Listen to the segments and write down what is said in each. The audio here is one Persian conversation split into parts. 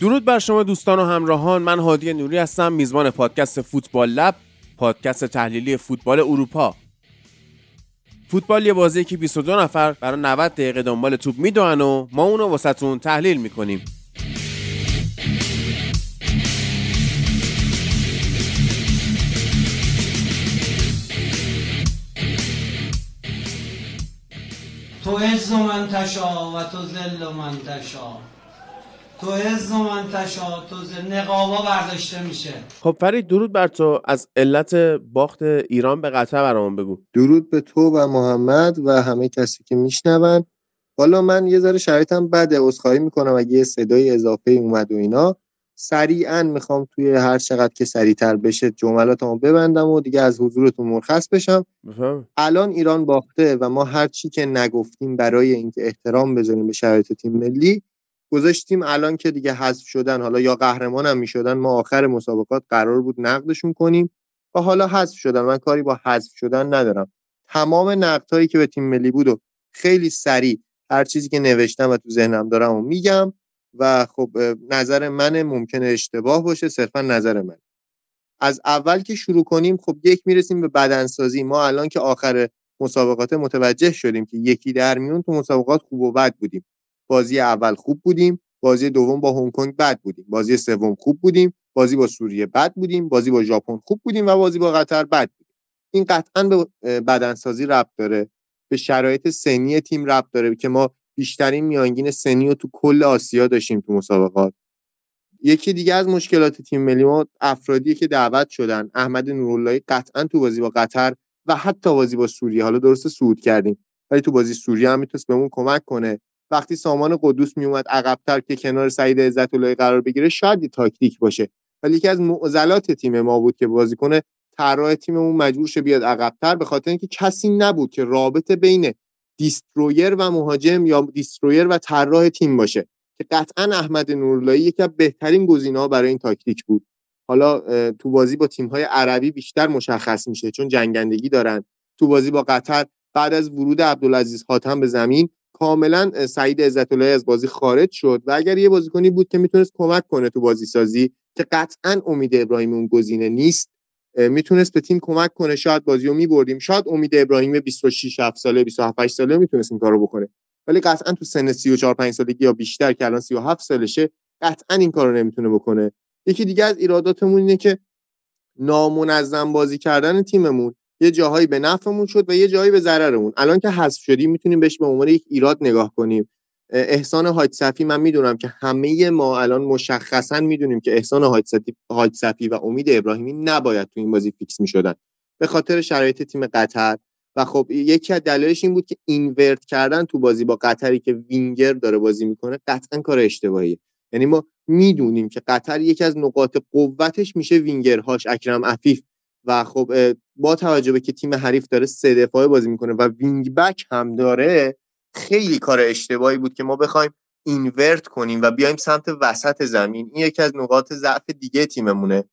درود بر شما دوستان و همراهان. من هادی نوری هستم میزبان پادکست فوتبال لب پادکست تحلیلی فوتبال اروپا. فوتبال یه بازی که 22 نفر برای 90 دقیقه دنبال توپ می‌دونن و ما اونو واسهتون تحلیل می‌کنیم. تو عز من تشا و تو ذل من تشا. تو عز من تشا تو نقابا برداشته میشه. خب فرید درود بر تو. از علت باخت ایران به قطر برامون بگو. درود به تو و محمد و همه کسی که میشنون. حالا من یه ذره شرایطم بده عذرخواهی می‌کنم اگه یه صدای اضافه اومد و اینا. سریعا می‌خوام توی هر چقدر که سریعتر بشه جملاتمو ببندم و دیگه از حضورتون مرخص بشم. بفهم. الان ایران باخته و ما هر چی که نگفتیم برای اینکه احترام بذاریم به شرایط تیم ملی گذاشتیم الان که دیگه حذف شدن حالا یا قهرمان هم می‌شدن ما آخر مسابقات قرار بود نقدشون کنیم و حالا حذف شدن. من کاری با حذف شدن ندارم. تمام نقدهایی که به تیم ملی بود و خیلی سریع هر چیزی که نوشتم و تو ذهنم دارم و میگم و خب نظر من ممکنه اشتباه باشه صرفا نظر من. از اول که شروع کنیم خب یک می‌رسیم به بدنسازی. ما الان که آخر مسابقات متوجه شدیم که یکی در میون تو مسابقات خوب و بد بودیم. بازی اول خوب بودیم بازی دوم با هنگ کنگ بد بودیم. بازی سوم خوب بودیم بازی با سوریه بد بودیم بازی با ژاپن خوب بودیم و بازی با قطر بد بودیم. این قطعا به بدنسازی ربط داره به شرایط سنی تیم ربط داره که ما بیشترین میانگین سنی رو تو کل آسیا داشتیم تو مسابقات. یکی دیگه از مشکلات تیم ملی ما افرادی که دعوت شدن. احمد نوراللهی قطعا تو بازی با قطر و حتی بازی با سوریه حالا درسته صعود کردیم ولی تو بازی سوریه هم می‌تونست بهمون کمک کنه. وقتی سامان قدوس میومد عقبتر که کنار سعید عزت قرار بگیره شاید تاکتیک باشه. ولی یکی از معضلات تیم ما بود که بازیکن طراح تیممون مجبور شه بیاد عقبتر به خاطر اینکه کسی نبود که رابطه بین destroyer و مهاجم یا destroyer و طراح تیم باشه. که قطعا احمد نوراللهی یکی از بهترین گزینه‌ها برای این تاکتیک بود. حالا تو بازی با تیم‌های عربی بیشتر مشخص میشه چون جنگندگی دارن. تو بازی با قطر بعد از ورود عبدالعزیز حاتم به زمین کاملا سعید عزت اللهی از بازی خارج شد و اگر یه بازیکنی بود که می‌تونست کمک کنه تو بازی سازی که قطعا امید ابراهیمی اون گزینه نیست می‌تونست به تیم کمک کنه. شاید بازی رو میبردیم. شاید امید ابراهیمی 26 7 ساله 27 8 ساله می‌تونست این کارو بکنه. ولی قطعا تو سن 34 5 سالگی یا بیشتر که الان 37 سالشه قطعا این کارو نمی‌تونه بکنه. یکی دیگه از ایراداتمون اینه که نامنظم بازی کردن تیممون. یه جاهایی به نفعمون شد و یه جاهایی به ضررمون. الان که حذف شدیم می‌تونیم بهش به عنوان یک ایراد نگاه کنیم. احسان حاج صفی من می‌دونم که همه ما الان مشخصا می‌دونیم که احسان حاج صفی و امید ابراهیمی نباید تو این بازی فیکس می‌شدن. به خاطر شرایط تیم قطر. و خب یکی از دلایلش این بود که invert کردن تو بازی با قطری که وینگر داره بازی می‌کنه قطعا کار اشتباهیه. یعنی ما می‌دونیم که قطر یکی از نقاط قوتش میشه وینگرهاش اکرم عفیف. و خب با توجه به که تیم حریف داره سه دفاعه بازی می‌کنه و wing back هم داره خیلی کار اشتباهی بود که ما بخوایم invert کنیم و بیایم سمت وسط زمین. این یکی از نقاط ضعف دیگه تیممونه.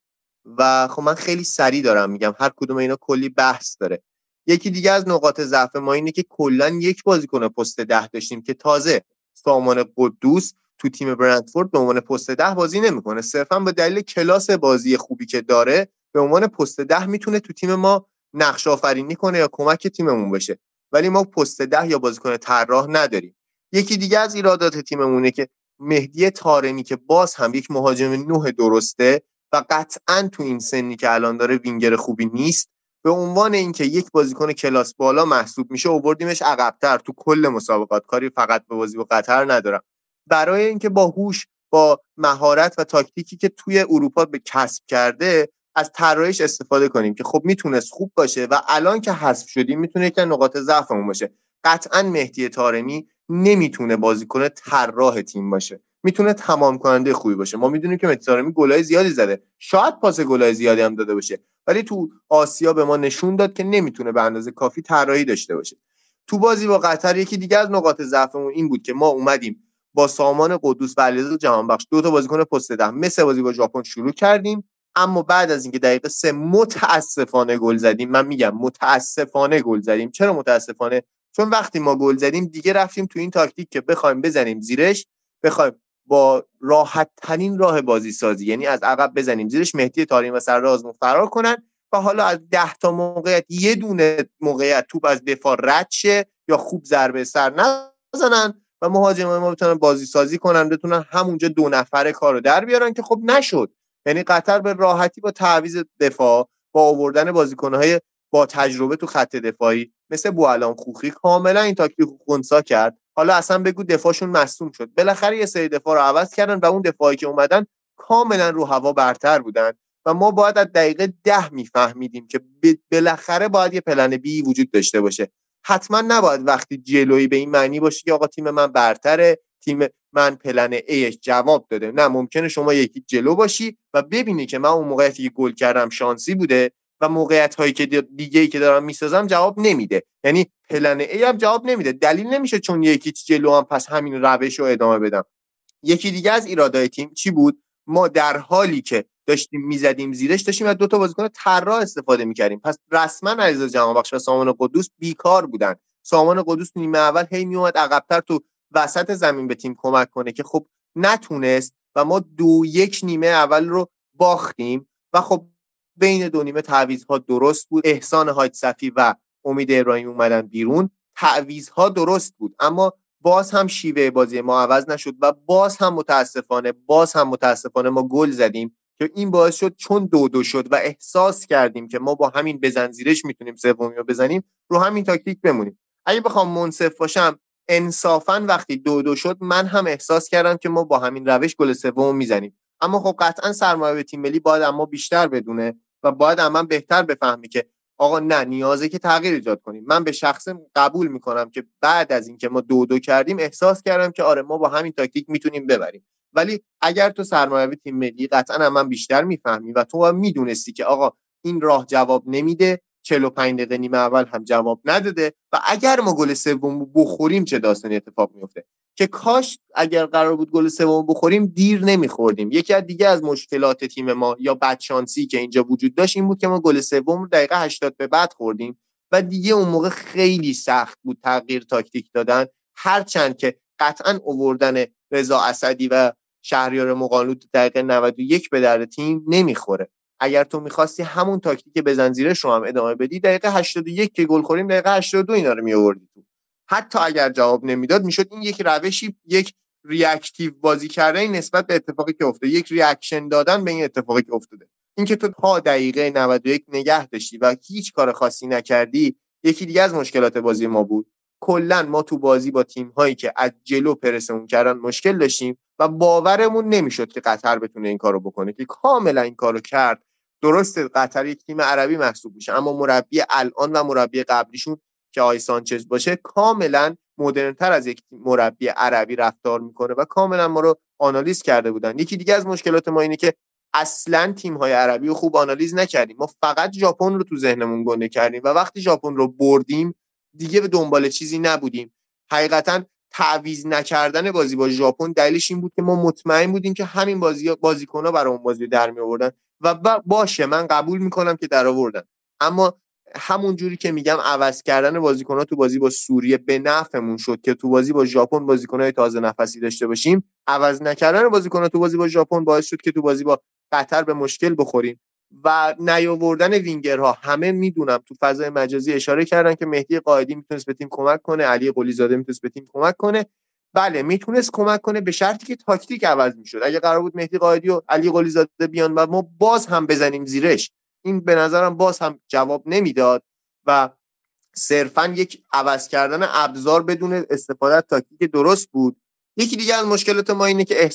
و خب من خیلی سریع دارم میگم هر کدوم اینا کلی بحث داره. یکی دیگه از نقاط ضعف ما اینه که کلا یک بازیکن پست ده داشتیم که تازه سامان قدوس تو تیم برندفورد به عنوان پست ده بازی نمی‌کنه. صرفا به دلیل کلاس بازی خوبی که داره به عنوان پست ده می‌تونه تو تیم ما نقش آفرینی کنه یا کمک تیممون بشه. ولی ما پست ده یا بازیکن طراح نداریم. یکی دیگه از ایرادات تیممونه که مهدی تارمی که باز هم یک مهاجم نوح درسته و قطعا تو این سنی که الان داره وینگر خوبی نیست به عنوان اینکه یک بازیکن کلاس بالا محسوب میشه اووردیمش عقبتر. تو کل مسابقات کاری فقط به بازی با قطر ندارم. برای اینکه با هوش با مهارت و تاکتیکی که توی اروپا به کسب کرده از طراحیش استفاده کنیم که خب می‌تونست خوب باشه و الان که حذف شدیم می‌تونه یکی نقاط ضعفمون باشه. قطعا مهدی تارمی نمی‌تونه بازیکن طراح تیم باشه. می‌تونه تمام کننده خوبی باشه. ما می‌دونیم که مهدی تارمی گلای زیادی زده. شاید پاس گلای زیادی هم داده باشه. ولی تو آسیا به ما نشون داد که نمی‌تونه به اندازه کافی طراحی داشته باشه. تو بازی با قطر یکی دیگه از نقاط ضعفمون این بود که ما اومدیم با سامان قدوس و علیرضا جهانبخش دو تا بازیکن پست ده. مثل بازی با ژاپن شروع کردیم. اما بعد از اینکه دقیقه سه متاسفانه گل زدیم من میگم متاسفانه گل زدیم. چرا متاسفانه؟ چون وقتی ما گل زدیم دیگه رفتیم تو این تاکتیک که بخوایم بزنیم زیرش بخوایم با راحت ترین راه بازی سازی یعنی از عقب بزنیم زیرش مهدی تاریم و سر آزمون فرار کنن و حالا از ده تا موقعیت یه دونه موقعیت توپ از دفاع رد شه یا خوب ضربه سر نزنن و مهاجمان ما بتونن بازی سازی کنن بتونن همونجا دو نفره کارو در بیارن که خب نشد. یعنی قطر به راحتی با تعویض دفاع با آوردن بازیکنهای با تجربه تو خط دفاعی مثل بوالام خوخی کاملا این تاکتیک خونسا کرد. حالا اصلا بگو دفاعشون مصوم شد. بالاخره یه سری دفاع رو عوض کردن و اون دفاعی که اومدن کاملا رو هوا برتر بودن. و ما باید از دقیقه ده میفهمیدیم که بالاخره باید یه پلن بی وجود داشته باشه. حتما نباید وقتی جلویی به این معنی باشه که آقا تیم من برتره تیم من پلن ایش جواب داده. نه ممکنه شما یکی جلو باشی و ببینی که من اون موقعیتی که گل کردم شانسی بوده و موقعیت هایی که دیگه ای که دارم می‌سازم جواب نمیده. یعنی پلن ای هم جواب نمیده. دلیل نمیشه چون یکی جلو هم پس همین روش رو ادامه بدم. یکی دیگه از ایرادای تیم چی بود؟ ما در حالی که داشتیم می‌زدیم زیرش داشتیم از دو تا بازیکن طراح استفاده می‌کردیم. پس رسما علیرضا جهانبخش و سامان قدوس بیکار بودن. سامان قدوس نیمه اول هی میومد عقبتر تو وسط زمین به تیم کمک کنه که خب نتونست و ما دو یک نیمه اول رو باختیم و خب بین دو نیمه ها درست بود. احسان حاج صفی و امید ابراهیم اومدن بیرون. ها درست بود. اما باز هم شیوه بازی ما عوض نشد و باز هم متاسفانه باز هم متاسفانه ما گل زدیم. که این باعث شد چون دو دو شد و احساس کردیم که ما با همین بزن زیرش می‌تونیم سومی رو بزنیم رو همین تاکتیک بمونیم. اگه بخوام منصف باشم انصافا وقتی دو دو شد من هم احساس کردم که ما با همین روش گل سوم می‌زنیم. اما خب قطعا سرمایه تیم ملی باید اما بیشتر بدونه و باید اما بهتر بفهمی که آقا نه نیازه که تغییر ایجاد کنیم. من به شخص قبول می‌کنم که بعد از اینکه ما دو دو کردیم احساس کردم که آره ما با همین تاکتیک می‌تونیم ببریم. ولی اگر تو سرمایه تیم ملی قطعا من بیشتر می‌فهمی و تو می‌دونستی که آقا این راه جواب نمیده 45 دقیقه نیمه اول هم جواب نداده و اگر ما گل سوم بخوریم چه داستانی اتفاق میفته که کاش اگر قرار بود گل سوم بخوریم دیر نمیخوردیم. یکی از دیگه از مشکلات تیم ما یا بدشانسی که اینجا وجود داشت این بود که ما گل سوم رو دقیقه 80 به بعد خوردیم و دیگه اون موقع خیلی سخت بود تغییر تاکتیک دادن. هرچند که قطعا اووردن رضا اسدی و شهریار مغانلو دقیقه 91 به درد تیم نمی‌خوره. اگر تو می‌خواستی همون تاکتیک بزن زیرش رو هم ادامه بدی دقیقه 81 که گل خوریم دقیقه 82 اینا رو میآوردی تو. حتی اگر جواب نمی‌داد می‌شد این یک روشی یک reactive بازی کرده نسبت به اتفاقی که افتاده. یک reaction دادن به این اتفاقی که افتاده. اینکه تو تا دقیقه 91 نگه داشتی و هیچ کار خاصی نکردی یکی دیگه از مشکلات بازی ما بود. کلا ما تو بازی با تیم هایی که از جلو پرسمون کردن مشکل داشتیم و باورمون نمی‌شد که قطر بتونه این کارو بکنه که کاملا این کارو کرد. درست قطر یک تیم عربی محسوب میشه اما مربی الان و مربی قبلیشون که آی سانچز باشه کاملا مدرنتر از یک مربی عربی رفتار می‌کنه و کاملا ما رو آنالیز کرده بودن. یکی دیگه از مشکلات ما اینه که اصلا تیم های عربی رو خوب آنالیز نکردیم. ما فقط ژاپن رو تو ذهنمون گنده کردیم و وقتی ژاپن رو بردیم دیگه به دنبال چیزی نبودیم. حقیقتا تعویز نکردن بازی با ژاپن دلیلش این بود که ما مطمئن بودیم که همین بازی بازیکن‌ها برای اون بازی در می آوردن و باشه من قبول می‌کنم که در آوردن. اما همون جوری که میگم عوض کردن بازیکن‌ها تو بازی با سوریه به نفعمون شد که تو بازی با ژاپن بازیکن‌های تازه نفسی داشته باشیم عوض نکردن بازیکن‌ها تو بازی با ژاپن باعث شد که تو بازی با قطر به مشکل بخوریم. و نیاوردن وینگرها. همه می‌دونم تو فضای مجازی اشاره کردن که مهدی قائدی می‌تونست به تیم کمک کنه علی قلیزاده می‌تونست به تیم کمک کنه. بله می‌تونست کمک کنه به شرطی که تاکتیک عوض می‌شد. اگه قرار بود مهدی قائدی و علی قلیزاده بیان و ما باز هم بزنیم زیرش این به نظرم باز هم جواب نمی‌داد و صرفا یک عوض کردن ابزار بدون استفاده از تاکتیک درست بود. یکی دیگه از مشکلات ما اینه که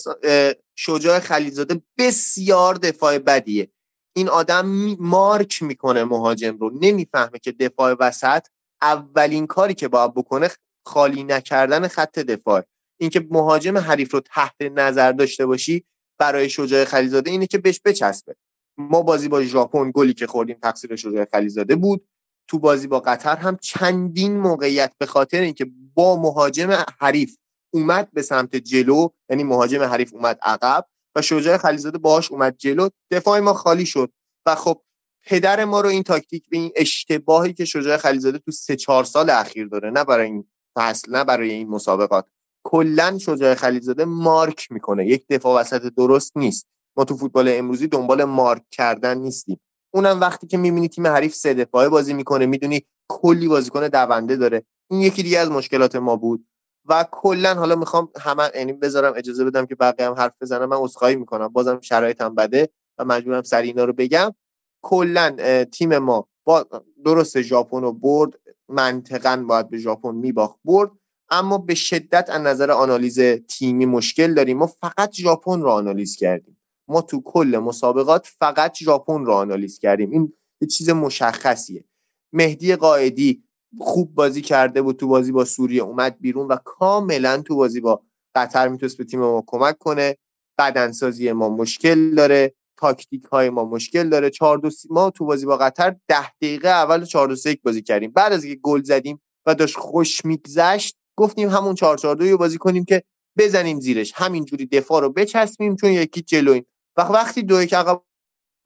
شجاع خلیزاده بسیار دفاع بدیه. این آدم مارک می‌کنه مهاجم رو. نمی‌فهمه که دفاع وسط اولین کاری که باید بکنه خالی نکردن خط دفاع. اینکه مهاجم حریف رو تحت نظر داشته باشی برای شجاع خلیزاده اینه که بهش بچسبه. ما بازی با ژاپن گلی که خوردیم تقصیر شجاع خلیزاده بود. تو بازی با قطر هم چندین موقعیت به خاطر اینکه با مهاجم حریف اومد به سمت جلو یعنی مهاجم حریف اومد عقب شجاع خلیزاده باهاش اومد جلو. دفاع ما خالی شد و خب پدر ما رو این تاکتیک به این اشتباهی که شجاع خلیزاده تو سه چهار سال اخیر داره نه برای این فصل نه برای این مسابقات. کلا شجاع خلیلزاده مارک می‌کنه. یک دفاع وسط درست نیست. ما تو فوتبال امروزی دنبال مارک کردن نیستیم. اونم وقتی که می‌بینی تیم حریف سه دفاعه بازی می‌کنه می‌دونی کلی بازیکن دونده داره. این یکی دیگه از مشکلات ما بود. و کلا حالا می‌خوام همه یعنی بذارم اجازه بدم که بقیه هم حرف بزنم من عذرخواهی می‌کنم. بازم شرایطم بده و مجبورم سر اینا رو بگم. کلا تیم ما با درست ژاپن رو برد. منطقا باید به ژاپن میباخت برد. اما به شدت از نظر آنالیز تیمی مشکل داریم. ما فقط ژاپن رو آنالیز کردیم. ما تو کل مسابقات فقط ژاپن رو آنالیز کردیم. این یه چیز مشخصیه. مهدی قائدی خوب بازی کرده بود تو بازی با سوریه اومد بیرون و کاملا تو بازی با قطر می‌تونست به تیم ما کمک کنه. بدنسازی ما مشکل داره تاکتیک های ما مشکل داره. 4 2 ما تو بازی با قطر 10 دقیقه اول 4 2 1 بازی کردیم. بعد از اینکه گل زدیم و داشت خوش میگذشت گفتیم همون 4 4 2 بازی کنیم که بزنیم زیرش. همینجوری دفاع رو بچسبیم چون یکی جلویم. و وقتی دو یک عقب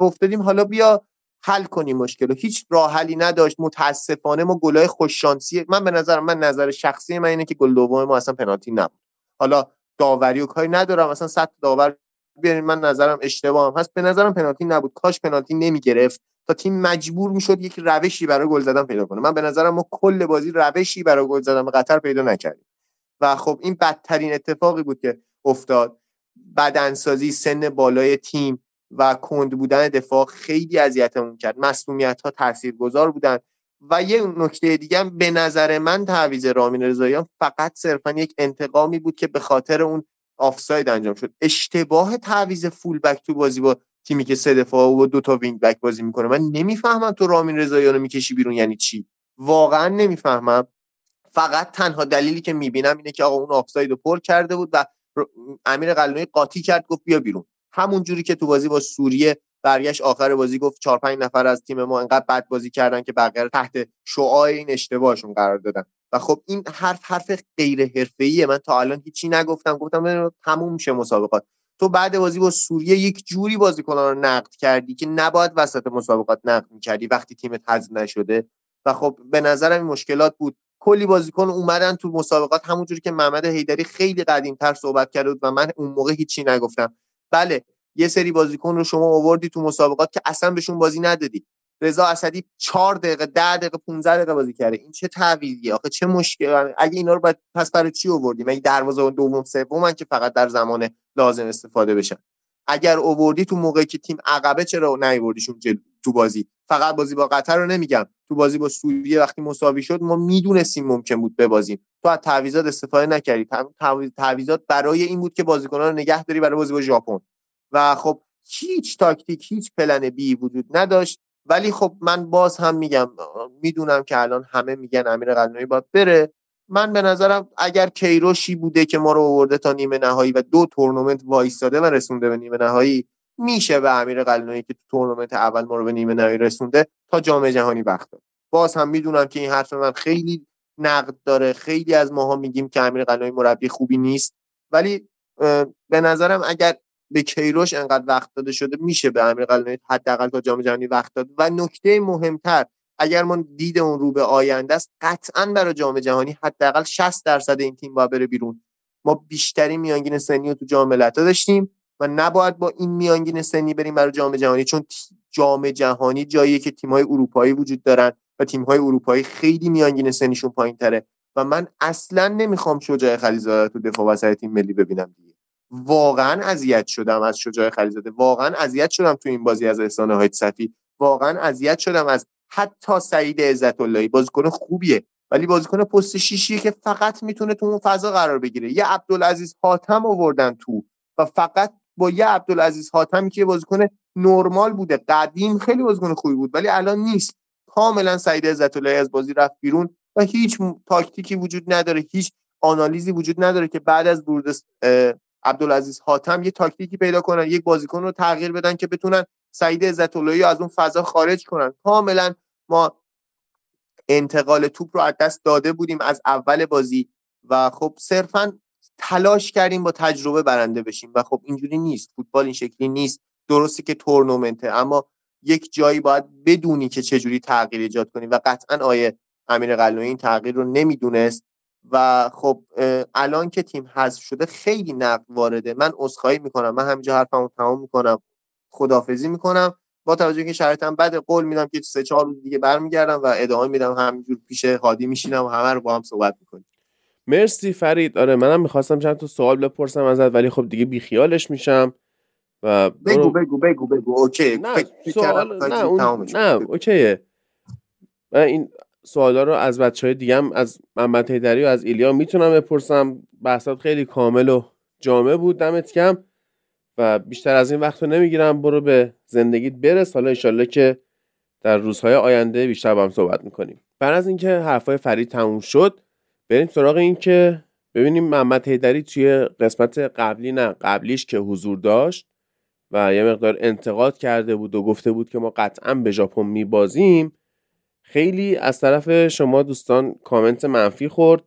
افتادیم حالا بیا حل کنیم مشکل رو. هیچ راه حلی نداشت. متاسفانه ما گلای خوش شانسی من به نظر من نظر شخصی من اینه که گل دوم ما اصلا پنالتی نبود. حالا داوری و کاری ندارم. اصلا صد داور بیارین. من نظرم اشتباه هم هست. به نظرم پنالتی نبود. کاش پنالتی نمی‌گرفت. تا تیم مجبور می‌شد یک روشی برای گل زدن پیدا کنه. من به نظرم ما کل بازی روشی برای گل زدن به قطر پیدا نکردیم. و خب این بدترین اتفاقی بود که افتاد. بدنسازی سن بالای تیم و کند بودن دفاع خیلی اذیتمون کرد. مسئولیت ها تاثیرگذار بودن. و یه نکته دیگه هم به نظر من تعویض رامین رضاییان فقط صرفا یک انتقامی بود که به خاطر اون آفساید انجام شد. اشتباه تعویض full back تو بازی با تیمی که سه دفاع و دو تا wing back بازی می‌کنه. من نمی‌فهمم تو رامین رضاییان رو می‌کشی بیرون یعنی چی؟ واقعا نمی‌فهمم. فقط تنها دلیلی که می‌بینم اینه که آقا اون آفساید رو پر کرده بود و امیر قلعه‌ای قاطی کرد گفت بیا بیرون. همون جوری که تو بازی با سوریه برگشت آخر بازی گفت چهار پنج نفر از تیم ما انقدر بد بازی کردن که بقیه تحت شعاع این اشتباهشون قرار دادن. و خب این حرف حرف غیر حرفه‌ایه. من تا الان هیچی نگفتم. گفتم تموم میشه مسابقات. تو بعد بازی با سوریه یک جوری بازیکنان رو نقد کردی که نباید وسط مسابقات نقد می‌کردی وقتی تیمت حذف نشده. و خب به نظرم این مشکلات بود. کلی بازیکن اومدن تو مسابقات. همونجوری که محمد حیدری خیلی قدیمتر صحبت کرد و من اون موقع هیچی نگفتم. بله یه سری بازیکن رو شما آوردی تو مسابقات که اصلا بهشون بازی ندادی. رضا اسدی 4 دقیقه 10 دقیقه 15 دقیقه بازی کرده. این چه تعویضیه آخه چه مشکل؟ اگه اینا رو بعد پس برای چی آوردی؟ مگه دروازه دوم سوم که فقط در زمان لازم استفاده بشن؟ اگر اووردی تو موقعی که تیم عقبه چرا نیوردیشون تو بازی؟ فقط بازی با قطر رو نمیگم. تو بازی با سوریه وقتی مساوی شد ما می‌دونستیم ممکن بود ببازیم. تو از تعویضات استفاده نکردی. تعویضات برای این بود که بازیکنان رو نگه داری برای بازی با ژاپن. و خب هیچ تاکتیک هیچ plan B وجود نداشت. ولی خب من باز هم میگم می‌دونم که الان همه میگن امیر قلعه‌نویی باید بره. من به نظرم اگر کیروشی بوده که ما رو آورده تا نیمه نهایی و دو تورنمنت وایستاده و رسونده به نیمه نهایی میشه به امیر قلعه‌نویی که تو تورنمنت اول ما رو به نیمه نهایی رسونده تا جام جهانی وقت باز هم می‌دونم که این حرف من خیلی نقد داره. خیلی از ماها میگیم که امیر قلنوی مربی خوبی نیست. ولی به نظرم اگر به کیروش انقدر وقت داده شده میشه به امیر قلعه‌ای حداقل تا جام جهانی وقت داد. و نکته مهمتر اگر ما دید اون رو به آینده است قطعا برای جام جهانی حداقل 60 درصد این تیم باید بره بیرون. ما بیشترین میانگین سنی رو تو جام ملت‌ها داشتیم و نباید با این میانگین سنی بریم برای جام جهانی چون جام جهانی جاییه که تیم‌های اروپایی وجود دارن و تیم‌های اروپایی خیلی میانگین سنیشون پایین‌تره. و من اصلا نمی‌خوام شجاع خلیزاده تو دفاع وسط تیم ملی ببینم دیگه. واقعا اذیت شدم از شجاع خلیزاده واقعا اذیت شدم تو این بازی از احسان های صفی. واقعا اذیت شدم از حتی سعید عزت اللهی بازیکن خوبیه ولی بازیکن پست شیشیه که فقط می‌تونه تو اون فضا قرار بگیره. یه عبدالعزیز حاتم آوردن تو و فقط با یه عبدالعزیز حاتمی که بازیکن نرمال بوده قدیم خیلی بازیکن خوبی بود ولی الان نیست. کاملا سعید عزت اللهی از بازی رفت بیرون و هیچ تاکتیکی وجود نداره هیچ آنالیزی وجود نداره که بعد از ورود عبدالعزیز حاتم یه تاکتیکی پیدا کنن یک بازیکن رو تغییر بدن که بتونن سعید عزت از اون فضا خارج کنن. کاملا ما انتقال توپ رو از دست داده بودیم از اول بازی و خب صرفا تلاش کردیم با تجربه برنده بشیم و خب اینجوری نیست فوتبال این شکلی نیست. درسته که تورنمنته اما یک جایی باید بدونی که چجوری تغییر ایجاد کنی و قطعا آیه امیر قلعه‌ای این تغییر رو نمی‌دونست و خب الان که تیم حذف شده خیلی نقد وارده. من عذرخواهی می‌کنم من همینجا حرفمو تمام می‌کنم خدافزی می‌کنم. با توجه که شرایطم بعد قول میدم که سه چهار روز دیگه برمیگردم و ادامه میدم. همینجور پیش هادی میشینم و همه رو با هم صحبت می‌کنیم. مرسی فرید. آره منم می‌خواستم چند تا سوال بپرسم ازت ولی خب دیگه بیخیالش میشم و بگو بگو بگو بگو. اوکی. نه سوال نه اون... نه اوکیه. من این سوالا رو از بچه های دیگه هم از محمد هیدری و از ایلیا می‌تونم بپرسم. بحثات خیلی کامل و جامع بود. دمت کم و بیشتر از این وقت رو نمی‌گیرم. برو به زندگیت برس. حالا ایشالله که در روزهای آینده بیشتر با هم صحبت می‌کنیم. بعد از اینکه حرفای فرید تموم شد بریم سراغ این که ببینیم محمد هیدری توی قسمت قبلی نه قبلیش که حضور داشت و یه مقدار انتقاد کرده بود و گفته بود که ما قطعا به ژاپن میبازیم. خیلی از طرف شما دوستان کامنت منفی خورد.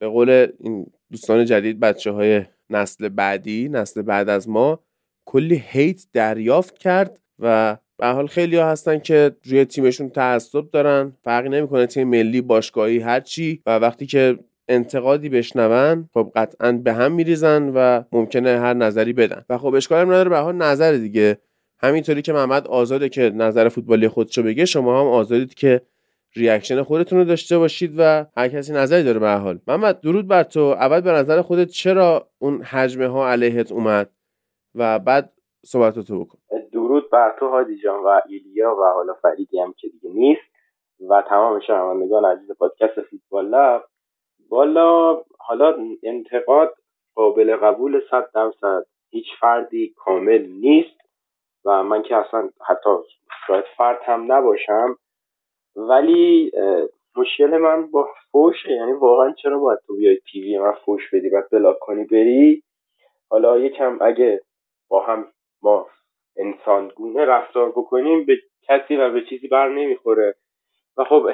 به قول این دوستان جدید بچه های نسل بعدی نسل بعد از ما کلی هیت دریافت کرد و به حال خیلی ها هستن که روی تیمشون تعصب دارن. فرقی نمی‌کنه تیم ملی باشگاهی هرچی و وقتی که انتقادی بشنون خب قطعا به هم میریزن و ممکنه هر نظری بدن. و خب اشکالی نداره به حال نظر دیگه. همینطوری که محمد آزاده که نظر فوتبالی خودشو بگه شما هم آزادید که ریاکشن خودتون رو داشته باشید و هر کسی نظری داره به حال. محمد درود بر تو. اول به نظر خودت چرا اون حجمه ها علیهت اومد و بعد صحبتاتو بکن. درود بر تو هادی جان و ایلیا و حالا فریدی هم که دیگه نیست و تمام شنوندگان عزیز پادکست فوتبال لب. والا حالا انتقاد قابل قبول صد درصد. هیچ فردی کامل نیست و من که اصلا حتی شاید فرد هم نباشم ولی مشکل من با فوشه. یعنی واقعا چرا باید تو بیای تیوی من فوش بدی بعد بلاک کنی بری؟ حالا یکم اگه با هم ما انسان گونه رفتار بکنیم به کسی و به چیزی بر نمی‌خوره. و خب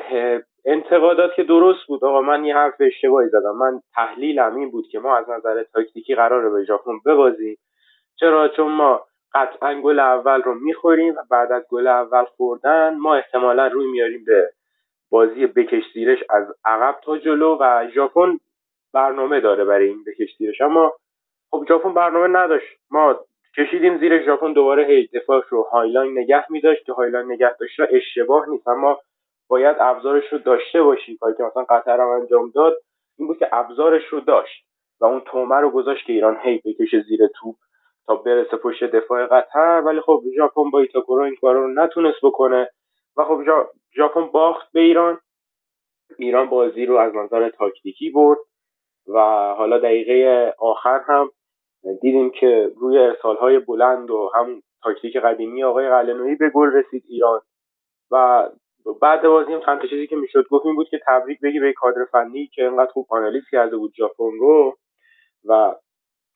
انتقادات که درست بود. آقا من یه حرف اشتباهی زدم. من تحلیلم این بود که ما از نظر تاکتیکی قراره به ژاپن ببازیم. چرا؟ چون ما قطعا گل اول رو می‌خوریم و بعد از گل اول خوردن ما احتمالا روی میاریم به بازی بکش زیرش از عقب تا جلو و ژاپن برنامه داره برای این بکش زیرش. اما خب ژاپن برنامه نداشت. ما کشیدیم زیر ژاپن دوباره هی دفاعش رو high line نگه میداشت. که high line نگه داشته اشتباه نیست. اما باید ابزارش رو داشته باشی. کاری که مثلا قطر هم انجام داد این بود که ابزارش رو داشت و اون طعمه رو گذاشت که ایران هی بکشه زیر توپ. تا برسه پشت دفاع قطر. ولی خب ژاپن با ایتاکورا این کار رو نتونست بکنه. و خب ژاپن باخت به ایران. ایران بازی رو از نظر تاکتیکی برد. و حالا دقیقه آخر هم دیدیم که روی ارسالهای بلند و هم تاکتیک قدیمی آقای قلنویی به گل رسید ایران. و بعد بازی هم چند چیزی که می‌شد گفت این بود که تبریک بگی به کادر فنی که انقدر خوب آنالیز کرده بود ژاپن رو. و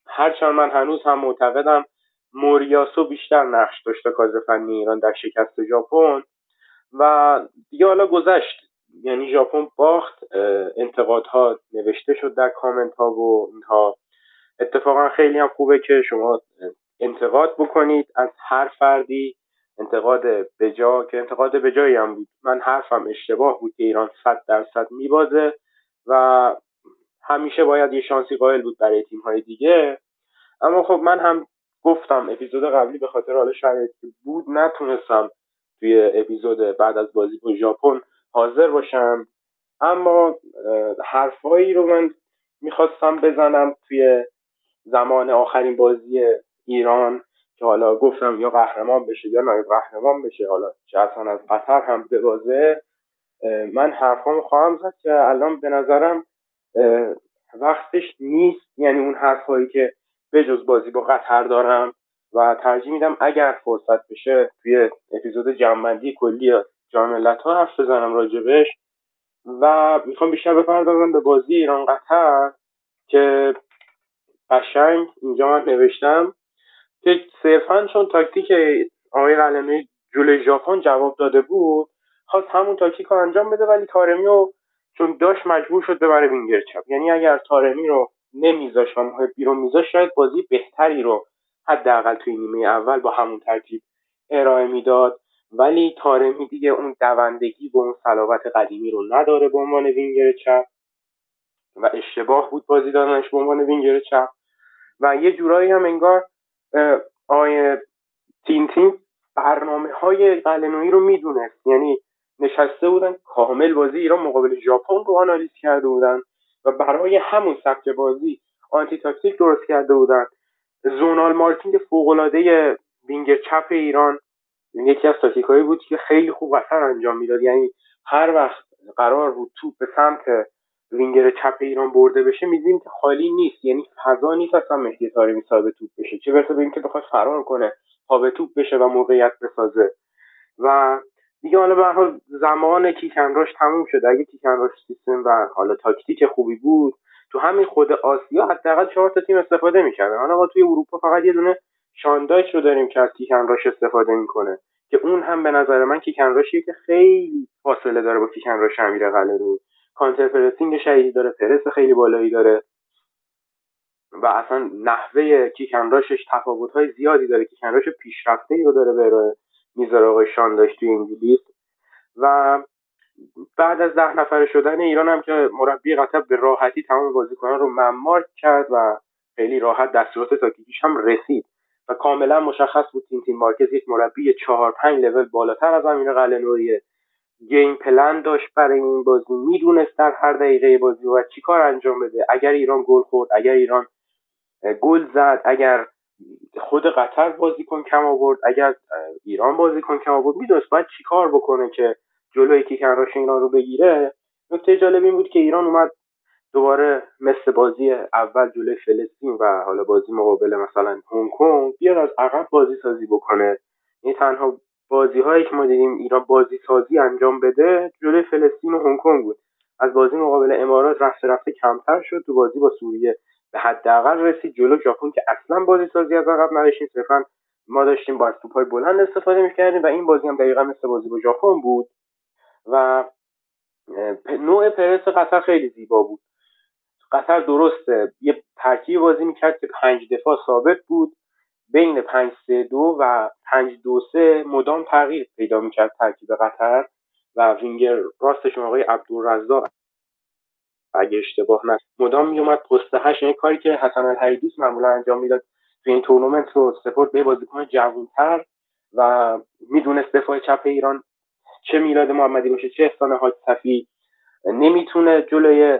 هرچند من هنوز هم معتقدم موریاسو بیشتر نقش داشته کادر فنی ایران در شکست ژاپن و دیگه حالا گذشت. یعنی ژاپن باخت انتقادها نوشته شد در کامنت ها و اینها. اتفاقا خیلی هم خوبه که شما انتقاد بکنید از هر فردی. انتقاد بجا که انتقاد بجایی هم بود. من حرفم اشتباه بود که ایران صد درصد میبازه و همیشه باید یه شانسی قائل بود برای تیم های دیگه. اما خب من هم گفتم اپیزود قبلی به خاطر حال شرایطی بود نتونستم توی اپیزود بعد از بازی با ژاپن حاضر باشم. اما حرفایی رو من می‌خواستم بزنم توی زمان آخرین بازی ایران که حالا گفتم یا قهرمان بشه یا نایب قهرمان بشه حالا چه اصلا از قطر هم ببازه. من حرفامو خواهم زد که الان به نظرم وقتش نیست. یعنی اون حرفهایی که بجز بازی با قطر دارم و ترجیح میدم اگر فرصت بشه توی اپیزود جمعبندی کلی جام ها حرف بزنم راجبش. و می‌خوام بیشتر بپردازم به بازی ایران قطر که قشنگ اینجا من نوشتم. که صرفا چون تاکتیک آقای قلمی جلوی ژاپن جواب داده بود خواست همون تاکتیک رو انجام بده ولی تارمی رو چون داشت مجبور شد ببره وینگر چپ. یعنی اگر تارمی رو نمیذاشت و محبی رو میذاشت شاید بازی بهتری رو حداقل توی نیمه اول با همون ترکیب ارائه می‌داد. ولی تارمی دیگه اون دوندگی و اون صلابت قدیمی رو نداره به عنوان وینگر چپ. و اشتباه بود بازی دادنش به عنوان وینگر چپ. و یه جورایی هم انگار آقای تین تیم برنامه های قلنوی رو می‌دونست. یعنی نشسته بودن کامل بازی ایران مقابل ژاپن رو آنالیز کرده بودن و برای همون سبک بازی آنتی تاکتیک درست کرده بودن. zonal marking فوقالعاده وینگر چپ ایران یکی از تاکتیکایی بود که خیلی خوب قطر انجام می‌داد. یعنی هر وقت قرار بود توپ به سمت وینگر چپ ایران برده بشه می‌دیدیم که خالی نیست. یعنی فضا نیست اصلا مهدی طارمی صاحب توپ بشه. چه برسه به اینکه بخواد فرار کنه پا به توپ بشه و موقعیت بسازه. و دیگه حالا به حال زمان kick and rush تموم شده. اگه kick and rush سیستم و حالا تاکتیک خوبی بود تو همین خود آسیا حداقل چهار تا تیم استفاده می‌کردن. حالا ما توی اروپا فقط یه دونه شاندایچ رو داریم که از کیکنراش استفاده می‌کنه که اون هم به نظر من کیکنراشیه که خیلی فاصله داره با کیکنراش امیر قلعه‌روی کانتر پرسینگ شدیدی داره پرس خیلی بالایی داره. و اصلا نحوه کیکنراشش تفاوت های زیادی داره. کیکنراش پیشرفته ای رو داره به می‌ذاره آقای شانداش توی انگلیس و بعد از ده نفره شدن ایران هم که مربی قطر به راحتی تمام بازیکنان رو ممارک کرد و خیلی راحت دستورات تاکتیکیش هم رسید. و کاملا مشخص بود تیم تیم مارکز یک مربی چهار پنج لول بالاتر از امیر قلعه‌نویی گیم پلن داشت برای این بازی. می‌دونست در هر دقیقه بازی و چیکار انجام بده. اگر ایران گل خورد اگر ایران گل زد اگر خود قطر بازیکن کم آورد. اگر ایران بازیکن کم آورد می‌دونست باید چیکار بکنه که جلوی کیکنراش ایران رو بگیره. نکته جالب این بود که ایران اومد دوباره مثل بازی اول جلوی فلسطین و حالا بازی مقابل مثلا هنگ کنگ بیاد از عقب بازی سازی بکنه. این تنها بازی هایی که ما دیدیم ایران بازی سازی انجام بده جلوی فلسطین و هنگ کنگ بود. از بازی مقابل امارات رفته رفته کمتر شد. تو بازی با سوریه به حداقل رسید جلو ژاپن که اصلا بازی سازی از عقب نداشتیم صرفا ما داشتیم با توپای بلند استفاده می‌کردیم و این بازی هم دقیقا مثل بازی با ژاپن بود و نوع پرس قطر خیلی زیبا بود. قطر درسته. یه ترکیب بازی می‌کرد که پنج دفاع ثابت بود. بین پنج سه دو و پنج دو سه مدام تغییر پیدا می‌کرد ترکیب قطر و وینگر راستشون آقای عبدالرزاق اگه اشتباه نه مدام میومد پست هشت یعنی کاری که حسن الحریدوس معمولا انجام می‌داد تو این تورنمنت رو سپرد به بازیکن جوانتر و می‌دونست دفاع چپ ایران چه میلاد محمدی باشه چه احسان حاج صفی. نمی‌تونه جلوی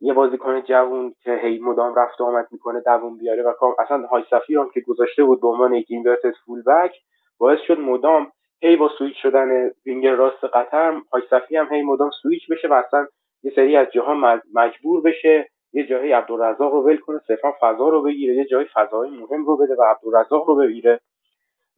یه بازیکن جوون که هی مدام رفت و آمد می‌کنه دووم بیاره و اصلا حاج صفی هم که گذاشته بود به عنوان یک inverted full back باعث شد مدام هی با سویچ شدن وینگر راست قطر حاج صفی هم هی مدام سویچ بشه و اصلا یه سری از جاها مجبور بشه یه جایی عبدالرزاق رو ول کنه صرفا فضا رو بگیره یه جایی فضای مهم رو بده و عبدالرزاق رو بگیره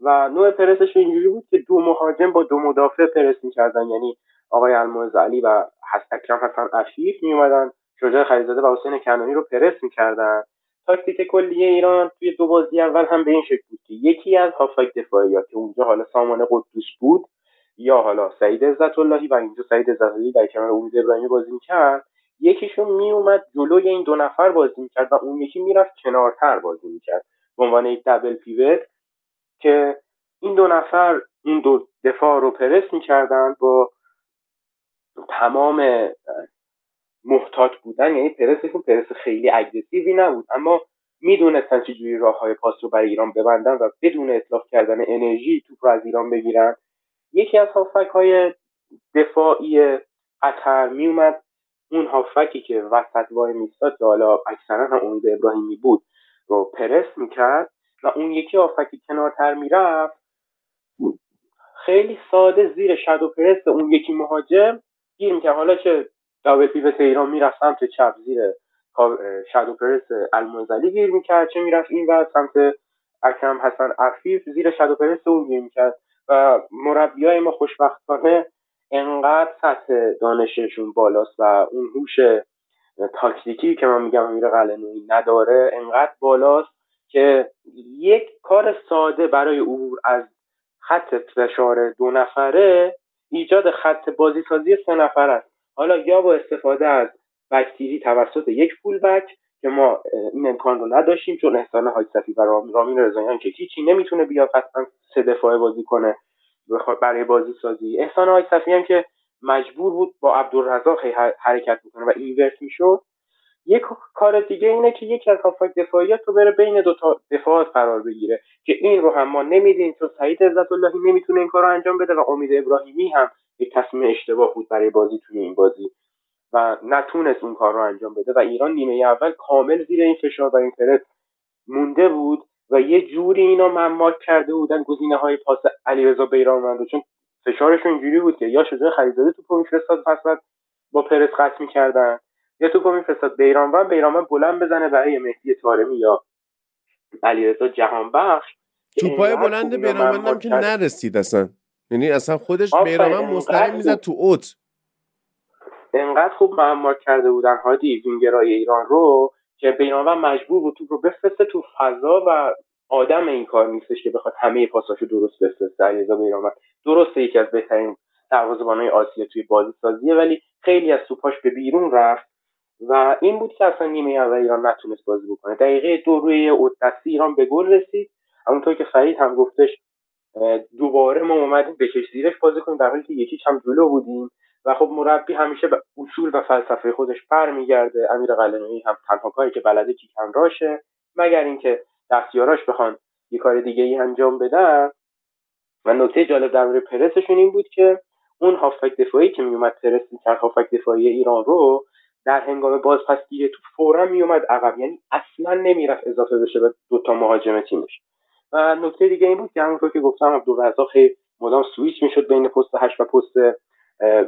و نوع پرسش اینجوری بود که دو مهاجم با دو مدافع پرس می‌کردن. یعنی آقای الموز علی و اکرم حسن عفیف میومدن شجاع خلیزاده و حسین کنانی رو پرس می‌کردن. تاکتیک کلی ایران توی دو بازی اول هم به این شکل بود که یکی از هافک دفاعی که اونجا حالا سامان قدوس بود یا حالا سعید عزت اللهی و اینجا سعید عزت اللهی در کنار امید ابراهیمی بازی می‌کرد یکیشون میومد جلوی این دو نفر بازی می‌کرد و اون یکی می‌رفت کنارتر بازی می‌کرد. به عنوان یک دبل پیوت که این دو نفر این دو دفاع رو پرس می‌کردن با تمام محتاط بودن یعنی پرسشون پرس خیلی اگریسیوی نبود. اما می‌دونستن چجوری راه های پاس رو برای ایران ببندن و بدون اطلاق کردن انرژی توپ رو از ایران بگیرن. یکی از هافک های دفاعی قطر میومد اون هافکی که وسط وای میستاد که حالا اکثرا هم امید ابراهیمی بود رو پرس می‌کرد و اون یکی هافکی کنارتر می‌رفت. خیلی ساده زیر شادو پرس اون یکی مهاجم گیر می‌کرد. حالا چه دابل پیوت ایران می‌رفت سمت چپ زیر شادو پرس المنزلی گیر می‌کرد. چه می‌رفت این و سمت اکرم حسن عفیف زیر شادو پرس اون گیر می‌کرد. و مربیای ما خوشبختانه انقدر سطح دانششون بالاست و اون هوش تاکتیکی که من میگم امیر قلعه‌نویی نداره انقدر بالاست که یک کار ساده برای عبور از خط فشار دو نفره ایجاد خط بازی سازی سه نفر است. حالا یا با استفاده از بکتیری توسط یک فول بک که ما این امکان رو نداشتیم چون احسان های و رامین رضاییان که هیچی نمی‌تونه بیاد قطعا سه دفاعه بازی کنه برای بازی سازی. احسان های هم که مجبور بود با عبدالرزاق حرکت بکنه و اینورت می‌شد. یک کار دیگه اینه که یکی از هافک دفاعی تو بره بین دو تا دفاعات قرار بگیره که این رو هم ما نمیدیم چون سعید عزت اللهی نمی‌تونه این کار رو انجام بده و امید ابراهیمی هم یک تصمیم اشتباه بود برای بازی توی این بازی. و نتونست اون کار رو انجام بده. و ایران نیمه اول کامل زیر این فشار و این پرس مونده بود و یه جوری اینا مماک کرده بودن گزینه های پاس علیرضا بیرانوند چون فشارشون اینجوری بود که یا شجاع تو میفرستاد پس با پرس قطع می‌کردن یا توپو میفرستاد بیرانوند بیرانوند بلند بزنه برای مهدی طارمی یا علیرضا جهانبخش. توپای بلند بیرانوند هم که نرسید اصلا. یعنی اصلا خودش بیرانوند مستقیم می‌زد تو اوت. انقدر خوب معمار کرده بودن هادی وینگرای ایران رو که بیرانوند مجبور بود توپ رو بفرسته تو فضا و آدم این کار نیستش که بخواد همه پاساشو درست بفرسته علیرضا بیرانوند درسته یکی از بهترین دروازه‌بانای آسیا توی بازی سازیه ولی خیلی از توپاش به بیرون رفت و این بود که اصلا نیمه اول ایران نتونست بازی بکنه. دقیقه دو روی دستی ایران به گل رسید. همونطور که فرید هم گفتش دوباره ما اومدیم بکش زیرش بازی کنیم در حالی که یکیچ هم جلو بودیم. و خب مربی همیشه به اصول و فلسفه خودش برمیگرده امیر قلعه‌نویی هم تنها کاری که بلده کیکن راشه. مگر اینکه دستیاراش بخوان یه کار دیگه ای انجام بدن. و نکته جالب در مورد پرسشون این بود که اون هافک دفاعی که میومد پرس می‌کرد هافک دفاعی ایران رو در هنگام بازپسگیری تو فورا میومد عقب. یعنی اصلا نمی‌رفت اضافه بشه به دوتا مهاجم تیمش. و نکته دیگه این بود که همونطور که گفتم عبدالرزاق مدام سویچ می‌شد بین پست هشت و پست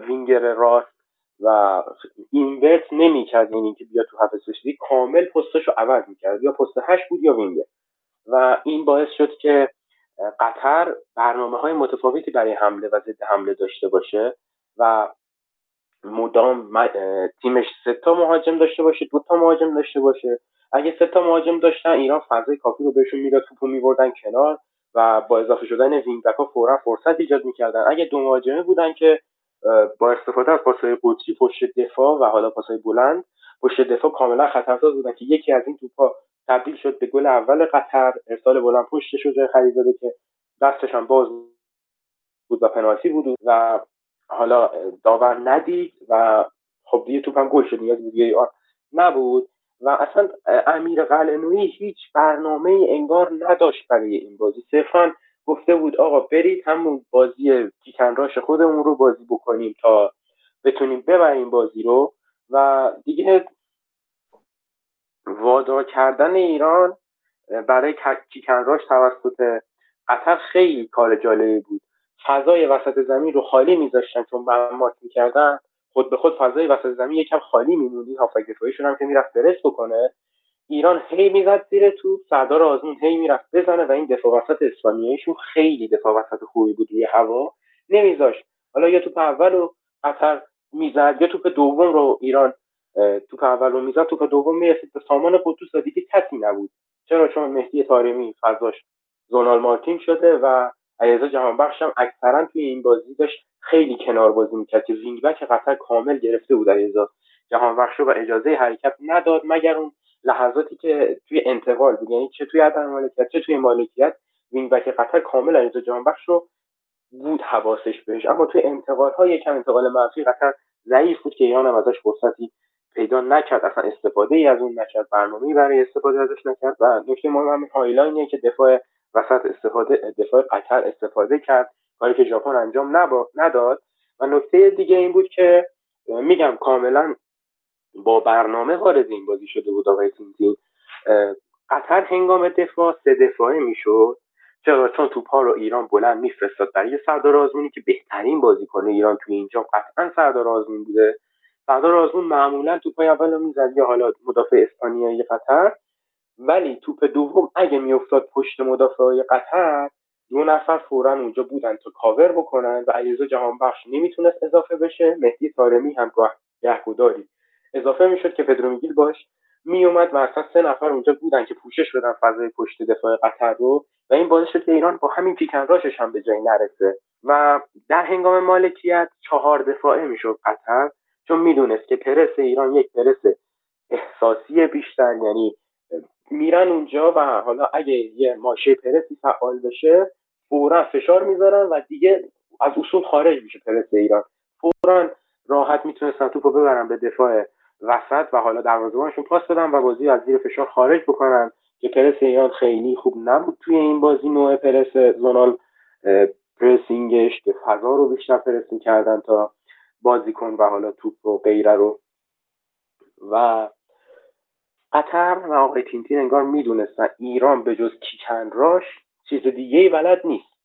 وینگر راست و invert نمی‌کرد یعنی که بیا تو هاف بشی کامل پستش رو عوض می‌کرد یا پست هشت بود یا وینگر. و این باعث شد که قطر برنامه های متفاوتی برای حمله و ضد حمله داشته باشه و مدام تیمش سه تا مهاجم داشته باشه دو تا مهاجم داشته باشه. اگه سه تا مهاجم داشتن ایران فضای کافی رو بهشون می‌داد توپو میبردن کنار و با اضافه شدن wing ها فورا فرصت ایجاد می‌کردن. اگه دو مهاجمه بودن که با استفاده از پاسهای قطری پشت دفاع و حالا پاسهای بلند. پشت دفاع کاملا خطرساز بودن که یکی از این توپا تبدیل شد به گل اول قطر. ارسال بلند پشتش رو جای خریداده که دستش هم باز بود و پنالتی بود و حالا داور ندید و خب دیگه توپ هم گل شد نیاز دیگه نبود. و اصلا امیر قلعه‌نویی هیچ برنامه انگار نداشت برای این بازی. صرفا گفته بود آقا برید همون بازی کیکنراش خودمون رو بازی بکنیم تا بتونیم ببریم بازی رو. و دیگه وادار کردن ایران برای کیکنراش توسط قطر خیلی کار جالبی بود. فضای وسط زمین رو خالی میذاشتن چون معمات می‌کردن. خود به خود فضای وسط زمین یکم خالی میموندی هافک دفاعیشون هم که می‌رفت برس بکنه. ایران هی می‌زد زیر تو سردار آزمون هی می‌رفت بزنه و این دفاع وسط اسپانیاییشون خیلی دفاع وسط خوبی بود روی هوا نمیذاشت. حالا یا توپ اول رو قطر می‌زد یا توپ دوم رو ایران توپ اول رو می‌زد توپ دوم می‌رسید به سامان قدوس و دیگه کسی نبود. چرا؟ چون مهدی طارمی فضاش زونال مارتین شده و علیرضا جهانبخش هم اکثرا توی این بازی داشت خیلی کنار بازی می‌کرد که وینگ بک قطر کامل گرفته بود علیرضا جهانبخش رو و اجازه حرکت نداد مگر اون لحظاتی که توی انتقال بود یعنی چه توی عدم مالکیت چه توی مالکیت wing back قطر کامل علیرضا جهانبخش رو بود حواسش بهش. اما توی انتقال ها یکم انتقال منفی قطر ضعیف بود که ایران هم ازش فرصتی پیدا نکرد. اصلا استفاده ای از اون نکرد برنامه‌ای برای استفاده ازش نکرد. و نکته مهم همین high line یه که دفاع وسط استفاده دفاع قطر استفاده کرد. کاری که ژاپن انجام نداد. و نکته دیگه این بود که میگم کاملا با برنامه وارد این بازی شده بود آقای تینتین قطر هنگام دفاع سه دفاعه می‌شد. چرا؟ چون توپها رو ایران بلند میفرستاد. برای سردار آزمونی که بهترین بازی کنه ایران توی اینجا قطعا سردار آزمون بوده. سردار آزمون معمولا توپای اول رو می‌زد یا حالا مدافع اسپانیایی قطر. ولی توپ دوم اگه میافتاد پشت مدافع قطر دو نفر فورا اونجا بودن تا کاور بکنن و علیرضا جهانبخش نمی‌تونست اضافه بشه. مهدی طارمی هم گهگوداری اضافه می‌شد که پدرو میگیل باش میومد و اصلا سه نفر اونجا بودن که پوشش بدن فضای پشت دفاع قطر رو و این باعث شد که ایران با همین پیکن راشش هم به جایی نرسه. و در هنگام مالکیت چهار دفاعه می‌شد قطر چون می‌دونست که پرس ایران یک پرس احساسی بیشتر یعنی میرن اونجا و حالا اگه یه ماشه پرسی فعال بشه فورا فشار می‌ذارن و دیگه از اصول خارج میشه پرس ایران. فورا راحت می‌تونستن توپو ببرن به دفاع وسط و حالا دروازه‌بانشون پاس بدن و بازی از زیر فشار خارج بکنن که پرس ایران خیلی خوب نبود توی این بازی نوع پرس زونال پرسینگش که فضا رو بیشتر پرسینگ کردن تا بازیکن و حالا توپ و غیره رو. و قطر و آقای تینتین انگار می‌دونستن ایران به جز کیکنراش چیز دیگه ای بلد نیست.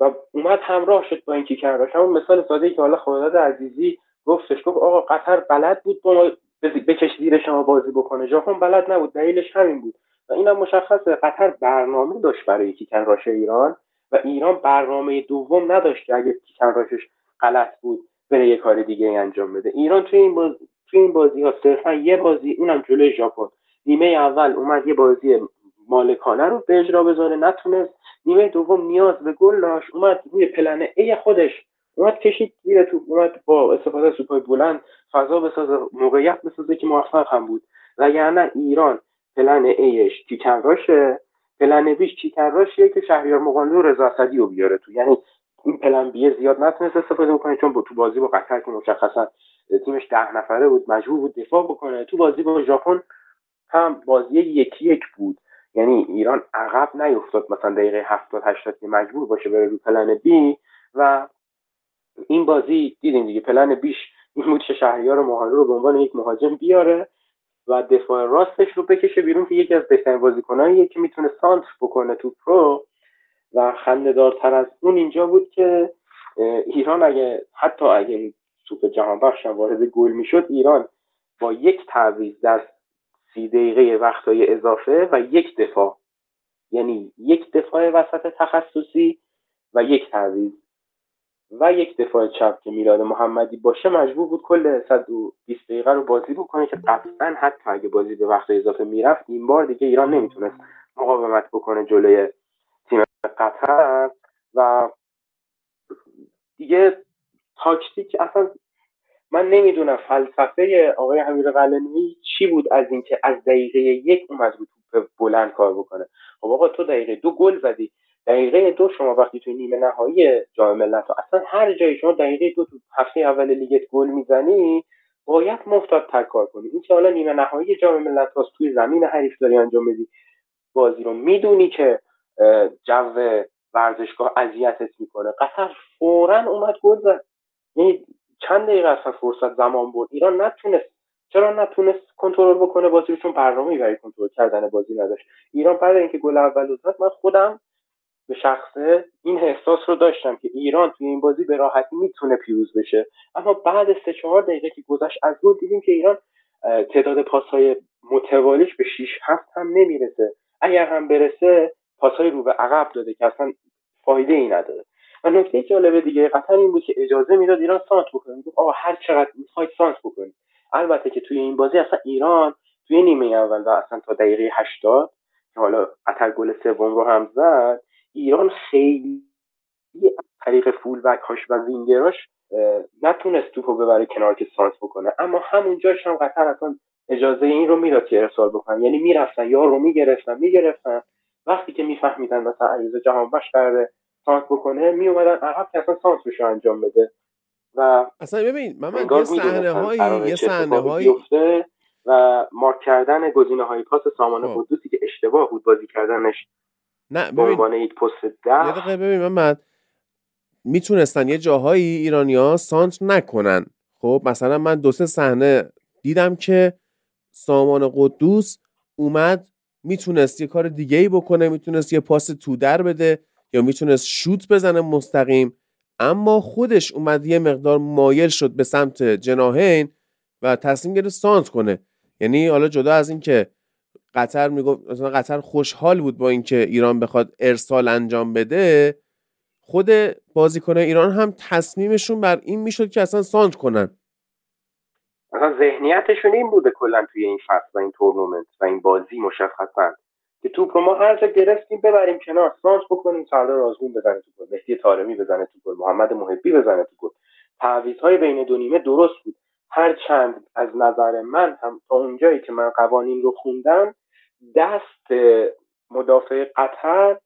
و اومد همراه شد با این کیکنراش همون مثال ساده ای که حالا خداداد عزیزی گفتش گفت آقا قطر بلد بود با ما بکش زیر شما بازی بکنه. ژاپن بلد نبود دلیلش همین بود. و اینم مشخصه قطر برنامه داشت برای کیکنراش ایران و ایران برنامه دوم نداشت که اگه کیکنراشش غلط بود بره یه کار دیگه انجام بده. ایران توی این بازی توی این بازی ها صرفا یه بازی اونم جلوی ژاپن. نیمه اول اومد یه بازی مالکانه رو به اجرا بذاره نتونست. نیمه دوم نیاز به گل داشت اومد روی پلن ای خودش اومد کشید زیر تو اومد با استفاده از سوپای بلند فضا بسازه موقعیت بسازه که موفق هم بود. وگرنه ایران پلن ایش تیکنراشه پلن بیش تیکنراشیه که شهریار مقانلو و رضا رو بیاره تو. یعنی این plan B ه زیاد نتونست استفاده بکنه چون با تو بازی با قطر که مشخصا تیمش ده نفره بود مجبور بود دفاع بکنه. تو بازی با ژاپن هم بازی یکی یک بود. یعنی ایران عقب نیفتاد مثلا دقیقه 70 80 که مجبور باشه بره رو plan B و این بازی دیدیم دیگه plan B ش این بود که شهریار مهاجم رو به عنوان یک مهاجم بیاره و دفاع راستش رو بکشه بیرون که یکی از بهترین بازیکناییه که می‌تونه سانتر بکنه تو پرو. و خندهدارتر از اون اینجا بود که ایران اگه حتی اگه توپ جهان بخش وارد گل می‌شد ایران با یک تعویض در سی دقیقه وقتهای اضافه و یک دفاع. یعنی یک دفاع وسط تخصصی و یک تعویض. و یک دفاع چپ که میلاد محمدی باشه مجبور بود کل 120 دقیقه رو بازی بکنه که قطعا حتی اگه بازی به وقت اضافه می‌رفت این بار دیگه ایران نمی‌تونست مقاومت بکنه جلوی تیم قطر. و دیگه تاکتیک اصلا من نمی‌دونم فلسفه آقای امیر قلنوی چی بود از اینکه از دقیقه یک اومد توپ بلند کار بکنه. خب آقا تو دقیقه دو گل زدی. دقیقه دو شما وقتی توی نیمه نهایی جام ملت اصلا هر جایی شما دقیقه دو تو هفته اول لیگت گل می‌زنی باید محتاط تر کار کنی. این که حالا نیمه نهایی جام ملت هاست توی زمین حریف داری انجام بدی بازی رو می‌دونی که جو ورزشگاه اذیتت می‌کنه. قطر فورا اومد گل زد. یعنی چند دقیقه اصلا فرصت زمان بود ایران نتونست چرا نتونست کنترل بکنه بازی رو؟ چون برنامه‌ای برای کنترل کردن بازی نداشت. ایران بعد اینکه گل اول زد من خودم به شخصه این احساس رو داشتم که ایران توی این بازی به راحتی می‌تونه پیروز بشه. اما بعد سه چهار دقیقه که گذشت از گل دیدیم که ایران تعداد پاسهای متوالیش به 6 7 هم نمی‌رسه. اگر هم برسه پاسهای رو به عقب داده که اصلا فایده ای نداره. و نکته جالب دیگه قطر این بود که اجازه می‌داد ایران سانت بکنه. آقا هر چقدر می‌خواید سانت بکنید. البته که توی این بازی اصلا ایران توی نیمه اول و اصلا تا دقیقه 80 که حالا قطر گل سوم رو هم زد ایران خیلی از طریق فول هاش و وینگراش نتونست توپو ببره کنار که سانت بکنه. اما همونجاش هم قطر اصلا اجازه این رو می‌داد که ارسال بکنن. یعنی می‌رفتن یا رو می‌گرفتن می‌گرفتن. وقتی که میفهمیدن مثلا عریضه جهان بخش قراره سانت بکنه می اومدن عقب که اصلا سانت رو انجام بده. و اصلا ببین من یه صحنه هایی یه صحنه هایی و مارک کردن گزینه های پاس سامان خب. قدوسی که اشتباه بود بازی کردنش نه ببین. عنوان یک پست ده. یه دقیقه ببین من می‌تونستن یه جاهایی ایرانیا سانت نکنن. خب مثلا من دو سه صحنه دیدم که سامان قدوس اومد می‌تونست یه کار دیگه ای بکنه می‌تونست یه پاس تو در بده یا می‌تونست شوت بزنه مستقیم. اما خودش اومد یه مقدار مایل شد به سمت جناهین و تصمیم گرفت سانت کنه. یعنی حالا جدا از اینکه قطر می‌گفت مثلا قطر خوشحال بود با اینکه ایران بخواد ارسال انجام بده. خود بازیکن ایران هم تصمیمشون بر این می‌شد که اصلا سانت کنن. مثلا ذهنیتشون این بوده کلا توی این فصل و این تورنمنت و این بازی مشخصا. که توپ رو ما هر جا گرفتیم ببریم کنار سانت بکنیم سردار آزمون بزنه تو گل مهدی طارمی بزنه تو گل محمد محبی بزنه تو گل. تعویض‌های بین دو نیمه درست بود. هر چند از نظر من هم تا اونجایی که من قوانین رو خوندم دست مدافع قطر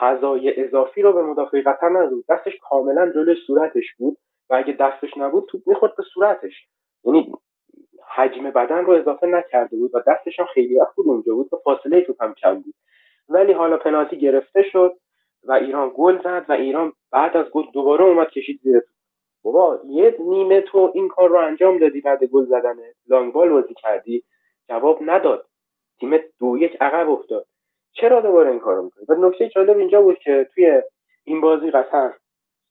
فضای اضافی رو به مدافع قطر نداد دستش کاملا جلوی صورتش بود و اگه دستش نبود توپ می‌خورد به صورتش. یعنی حجم بدن رو اضافه نکرده بود و دستش هم خیلی بود اونجا بود و فاصله توپ هم کم بود. ولی حالا پنالتی گرفته شد و ایران گل زد و ایران بعد از گل دوباره اومد کشید زیر بابا یه نیمه تو این کار رو انجام دادی بعد گل زدن. لانگبال بازی کردی. جواب نداد. تیم دو یک عقب افتاد. چرا دوباره این کارو می‌کنی؟ و نکته جالب اینجا بود که توی این بازی قطر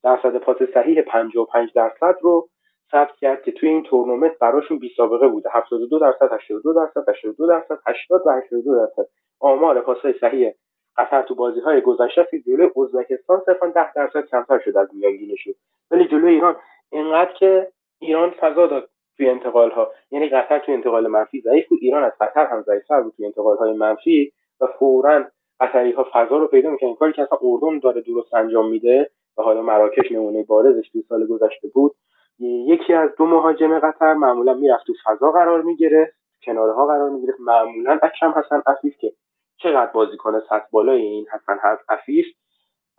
درصد پاس صحیح 55 درصد رو ثبت کرد که توی این تورنمنت براشون بی سابقه بوده. 72 درصد 82 درصد 82 درصد 80 و 82 درصد. آمار پاسهای صحیح قطر تو بازی های گذشته جلوی ازبکستان صرفا 10 درصد کمتر شد از میانگینشون. ولی جلوی ایران اینقدر که ایران فضا داد. توی انتقال ها یعنی قطر توی انتقال منفی ضعیف بود. ایران از قطر هم ضعیفتر بود توی انتقال های منفی و فورا قطری ها فضا رو پیدا می‌کنن کاری که اصلا اردن داره درست انجام میده و حالا مراکش نمونه بارزش دو سال گذشته بود. یکی از دو مهاجم قطر معمولا می‌رفت تو فضا قرار می‌گرفت کناره ها قرار می‌گرفت. معمولا اکرم حسن عفیف که چقدر بازیکن سطح بالای این حسن عفیف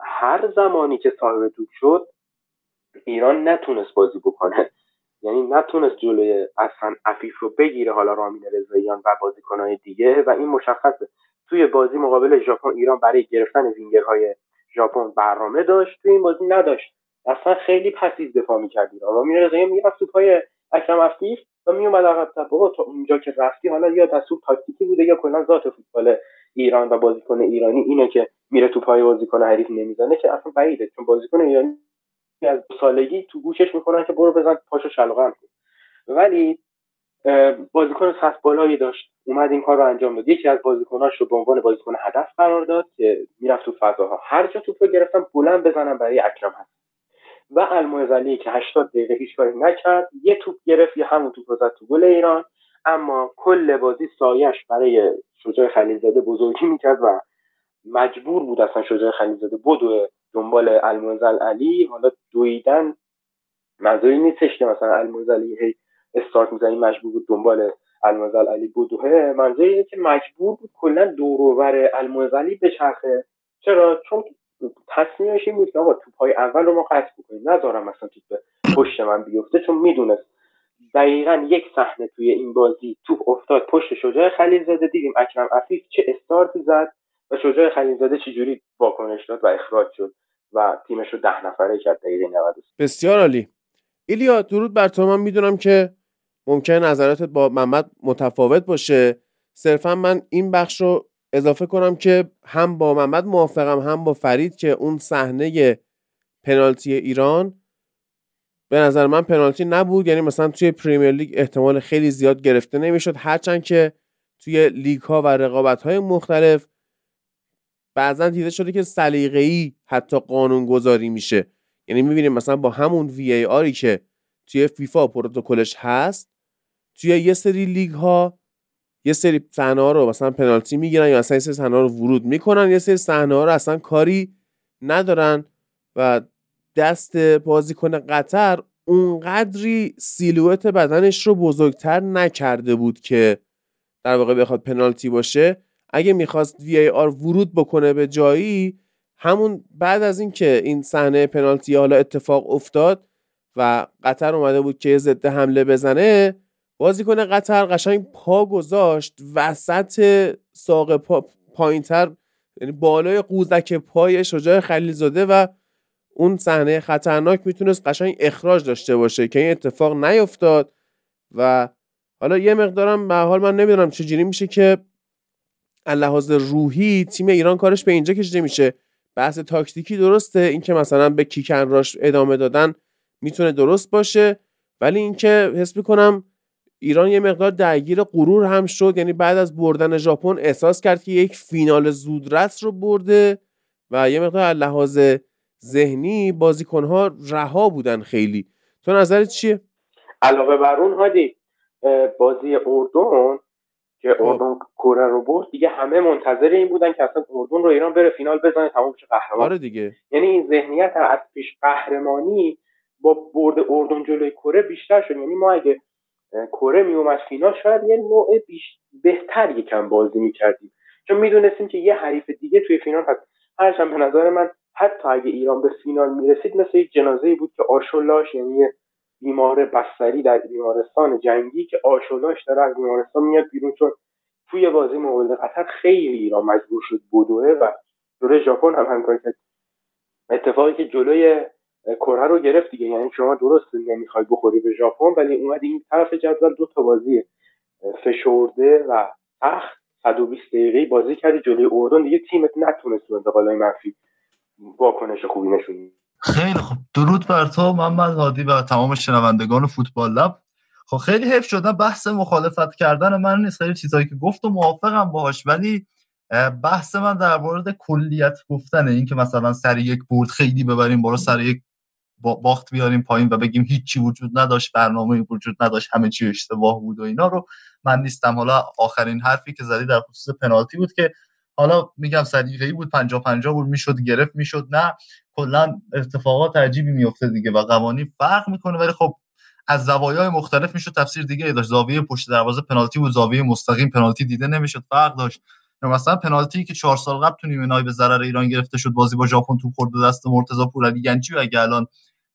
هر زمانی که صاحب توپ شد ایران نتونست بازی بکنه. یعنی نتونست جلوی اصلا عفیف رو بگیره حالا رامین رضاییان و بازیکنهای دیگه و این مشخصه توی بازی مقابل ژاپن ایران برای گرفتن وینگرهای ژاپن برنامه داشت. توی این بازی نداشت. اصلا خیلی passive دفاع می‌کرد ایران. رامین رضاییان می‌رفت تو پای اکرم عفیف و میومد عقب تا اونجا که رفتی حالا یا دستور تاکتیکی بوده یا کلا ذات فوتبال ایران و بازیکن ایرانی اینه که میره تو پای بازیکن حریف نمی‌زنه که اصلا بعیده. چون بازیکن ایرانی از سالگی تو گوشش می‌کنن که برو بزن پاشو شلوغن کن. ولی بازیکن سطح بالایی داشت. اومد این کار رو انجام داد. یکی از بازیکناش رو به عنوان بازیکن هدف قرار داد که می‌رفت تو فضاها. هر جا توپ رو گرفتم بلند بزنم برای اکرم هست و المعزلی که 80 دقیقه هیچ کاری نکرد یه توپ گرفت یه همون توپ رو زد تو گل ایران. اما کل بازی سایش برای شجاع خلیلزاده بزرگی می‌کرد و مجبور بود اصلا شجاع خلیلزاده بدو دنبال المنزل علی حالا دویدن منظوری نیستش که مثلا المنزل هی استارت می‌زنی مجبور بود دنبال المنزل علی بدوه منظوری اینه که مجبور بود کلا دوروبر المنزلی بچرخه. چرا؟ چون تصمیمش این بود که آقا توپای اول رو ما قطع بکنیم. نذارم مثلا توپ پشت من بیفته چون می‌دونست دقیقا یک صحنه توی این بازی توپ افتاد پشت شجاع خلیل زاده. دیدیم اکرم عفیف چه استارتی زد و شجاع خلیل زاده چجوری واکنش داد و اخراج شد. و تیمش رو ده نفره کرد دقیقه 90 بسیار عالی. ایلیا درود بر تو. من می‌دونم که ممکن نظراتت با محمد متفاوت باشه. صرفا من این بخش رو اضافه کنم که هم با محمد موافقم هم با فرید که اون صحنه پنالتی ایران به نظر من پنالتی نبود. یعنی مثلا توی پریمیر لیگ احتمال خیلی زیاد گرفته نمی‌شد. هرچند که توی لیگ ها و رقابت های مختلف بعضا دیده شده که سلیقه‌ای حتی قانون گذاری میشه. یعنی می‌بینیم مثلا با همون VAR ی که توی فیفا پروتکلش هست توی یه سری لیگ ها یه سری صحنه رو مثلا پنالتی می‌گیرن یا اصلا یه سری صحنه رو ورود می‌کنن یه سری صحنه رو اصلا کاری ندارن و دست بازیکن قطر اونقدری سیلویت بدنش رو بزرگتر نکرده بود که در واقع بخواد پنالتی باشه. اگه می‌خواست وی آر ورود بکنه به جایی همون بعد از اینکه این صحنه پنالتی حالا اتفاق افتاد و قطر اومده بود که ضد حمله بزنه بازیکن قطر قشنگ پا گذاشت وسط ساق پا پایینتر یعنی بالای قوزک پای شجاع خلیلزاده و اون صحنه خطرناک می‌تونست قشنگ اخراج داشته باشه که این اتفاق نیفتاد و حالا یه مقدارم به حال من نمی‌دونم چجوری میشه که لحاظ روحی تیم ایران کارش به اینجا کشیده میشه. بحث تاکتیکی درسته اینکه مثلا به کیکن راش ادامه دادن می‌تونه درست باشه ولی اینکه حس می‌کنم ایران یه مقدار درگیر غرور هم شد یعنی بعد از بردن ژاپن احساس کرد که یک فینال زودرس رو برده و یه مقدار لحاظ ذهنی بازیکنها رها بودن خیلی. تو نظرت چیه؟ علاوه بر اون هادی بازی اردن که خب. اردن کره رو برد. دیگه همه منتظر این بودن که اصلا اردن رو ایران بره فینال بزنه تمام بشه قهرمان. آره دیگه. یعنی این ذهنیت از پیش قهرمانی با برد اردن جلوی کره بیشتر شد. یعنی ما اگه کره می اومد فینال شاید یه نوع بیش... بهتر یکم بازی می‌کردیم. چون می‌دونستیم که یه حریف دیگه توی فینال هست. هرچند به نظر من حتی اگه ایران به فینال می‌رسید مثل یک جنازه بود که آشولاش یعنی بیمار بستری در بیمارستان جنگی که آشولاش داره از بیمارستان میاد بیرون چون توی بازی مقابل قطر خیلی ایران مجبور شد بدوه و جلوی ژاپن هم همکاری کرد. اتفاقی که جلوی کره رو گرفت دیگه. یعنی شما درست نمی‌خوای بخوری به ژاپن ولی اومدی این طرف جدول دو تا بازی فشرده و سخت. 120 دقیقه بازی کردی جلوی اردن. دیگه تیمت نتونست تو انتقالای منفی واکنش خوبی نشون خیلی خوب. درود بر تو محمد هادی و تمام شنوندگان فوتبال لب. خب خیلی حیف شدن بحث مخالفت کردن من نیست. خیلی چیزایی که گفت و موافقم باهاش. ولی بحث من در مورد کلیت گفتنه. این که مثلا سر یک برد خیلی ببریم بالا سر یک باخت بیاریم پایین و بگیم هیچی وجود نداشت برنامه وجود نداشت همه چی اشتباه بود و اینا رو. من نیستم. حالا آخرین حرفی که زدی در خصوص پنالتی بود که حالا میگم سلیقه‌ای بود 50 50 بود می‌شد گرفت می‌شد نه. کلا اتفاقات عجیبی میفته دیگه و قوانین فرق می‌کنه. ولی خب از زوایای مختلف می‌شد تفسیر دیگه داشت. زاویه پشت دروازه پنالتی بود زاویه مستقیم پنالتی دیده نمی‌شد فرق داشت. مثلا پنالتی که چهار سال قبل تو نیمه به ضرر ایران گرفته شد بازی با ژاپن تو خورد دست مرتضی پورعلی گنجی اگه الان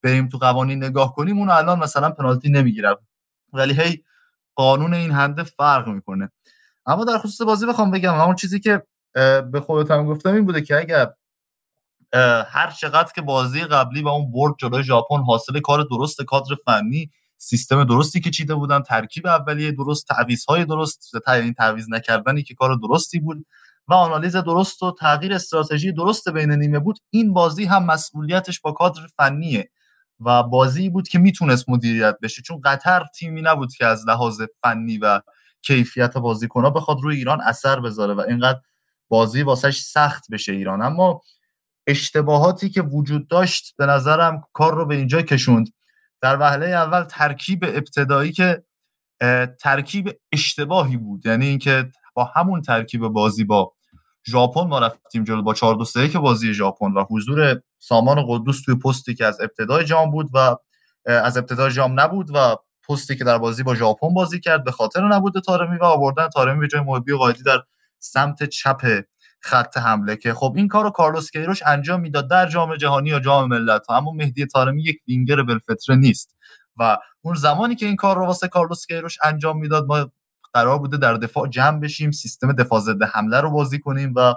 بریم تو قوانین نگاه کنیم اون الان مثلا پنالتی نمی‌گیره. ولی هی قانون این هنده فرق می‌کنه. اما در خصوص بازی بخوام بگم همون چیزی که به خودت گفتم این بوده که اگر هر چقدر که بازی قبلی و اون برد جلوی ژاپن حاصل کار درست کادر فنی سیستم درستی که چیده بودن ترکیب اولیه درست های درست این تعویض نکردنی که کار درستی بود و آنالیز درست و تغییر استراتژی درست بین نیمه بود این بازی هم مسئولیتش با کادر فنیه و بازی بود که می‌تونست مدیریت بشه. چون قطر تیمی نبود که از لحاظ فنی و کیفیت بازیکنها بخواد روی ایران اثر بذاره و اینقدر بازی واسش سخت بشه ایران. اما اشتباهاتی که وجود داشت به نظرم کار رو به اینجا کشوند. در وهله اول ترکیب ابتدایی که ترکیب اشتباهی بود. یعنی اینکه با همون ترکیب بازی با ژاپن ما رفتیم جلو با 4 2 3 که بازی ژاپن و حضور سامان قدوس توی پستی که از ابتدای جام بود و از ابتدای جام نبود و پستی که در بازی با ژاپن بازی کرد به خاطر نبود تارمی و آوردن تارمی به جای محبی قائدی در سمت چپ خط حمله که خب این کارو کارلوس کیروش انجام می‌داد در جام جهانی یا جام ملت ها اما مهدی طارمی یک وینگر بالفطره نیست و اون زمانی که این کار رو واسه کارلوس کیروش انجام می‌داد ما قرار بوده در دفاع جمع بشیم سیستم دفاع ضد حمله رو بازی کنیم و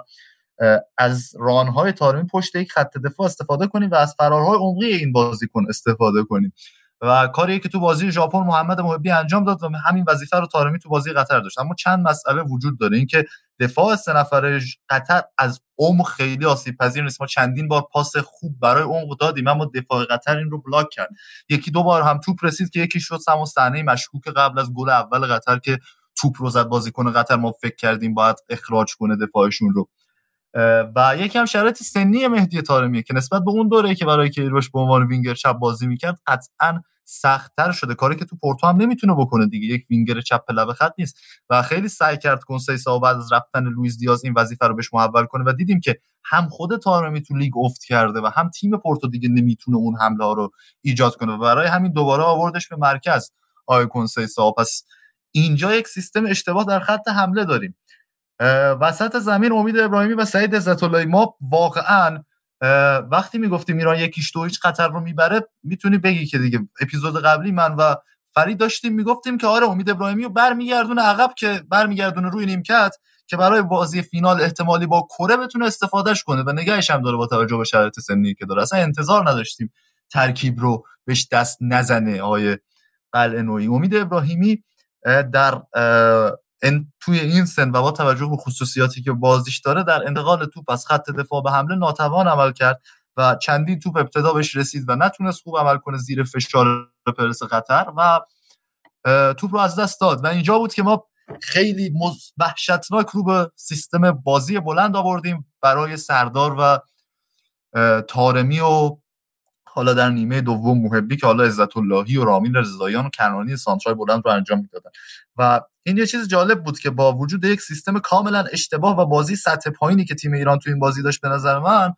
از رانهای تارمی پشت یک خط دفاع استفاده کنیم و از فرارهای عمقی این بازیکن استفاده کنیم. و کاری که تو بازی ژاپن محمد محبی انجام داد و همین وظیفه رو تارمی تو بازی قطر داشت. اما چند مسئله وجود داره. اینکه دفاع سه نفره قطر از عمق خیلی آسیب پذیر نیست. ما چندین بار پاس خوب برای عمق دادیم اما دفاع قطر این رو بلاک کرد. یکی دو بار هم توپ رسید که یکی شد همون صحنه مشکوک قبل از گل اول قطر که توپ رو زد بازیکن قطر. ما فکر کردیم باید اخراج کنه دفاعشون رو. و یکی هم شرایط سنی مهدی طارمیه که نسبت به اون دوره که برای کیروش به عنوان وینگر چپ بازی می‌کرد قطعا سختتر شده. کاری که تو پورتو هم نمی‌تونه بکنه دیگه. یک وینگر چپ لب خط نیست. و خیلی سعی کرد کونسیسائو بعد از رفتن لوئیس دیاز این وظیفه رو بهش محول کنه و دیدیم که هم خود تارمی تو لیگ افت کرده و هم تیم پورتو دیگه نمی‌تونه اون حمله ها رو ایجاد کنه. و برای همین دوباره آوردش به مرکز. آی کنسیسا پس اینجا یک سیستم اشتباه در خط حمله داریم. وسط زمین امید ابراهیمی و سعید عزت ما واقعا وقتی می‌گفتیم ایران یکیش دو هیچ قطر رو می‌بره می‌تونی بگی که دیگه اپیزود قبلی من و فرید داشتیم می‌گفتیم که آره امید ابراهیمی رو برمیگردونه عقب که برمیگردونه روی نیمکت که برای بازی فینال احتمالی با کره بتونه استفادهش کنه. و نگهش هم داره با توجه به شرایط سنی که داره. اصلا انتظار نداشتیم ترکیب رو بهش دست نزنه آقای قلعه نوعی. امید ابراهیمی در توی این سن و با توجه به خصوصیاتی که بازیش داره در انتقال توپ از خط دفاع به حمله ناتوان عمل کرد و چندین توپ ابتدا بهش رسید و نتونست خوب عمل کنه زیر فشار پرس خطر و توپ رو از دست داد. و اینجا بود که ما خیلی وحشتناک رو به سیستم بازی بلند آوردیم برای سردار و تارمی و حالا در نیمه دوم محبی که حالا عزت اللهی و رامین رضاییان و کنانی سانترای بلند رو انجام می‌دادن. و این یه چیز جالب بود که با وجود یک سیستم کاملا اشتباه و بازی سطح پایینی که تیم ایران تو این بازی داشت به نظر من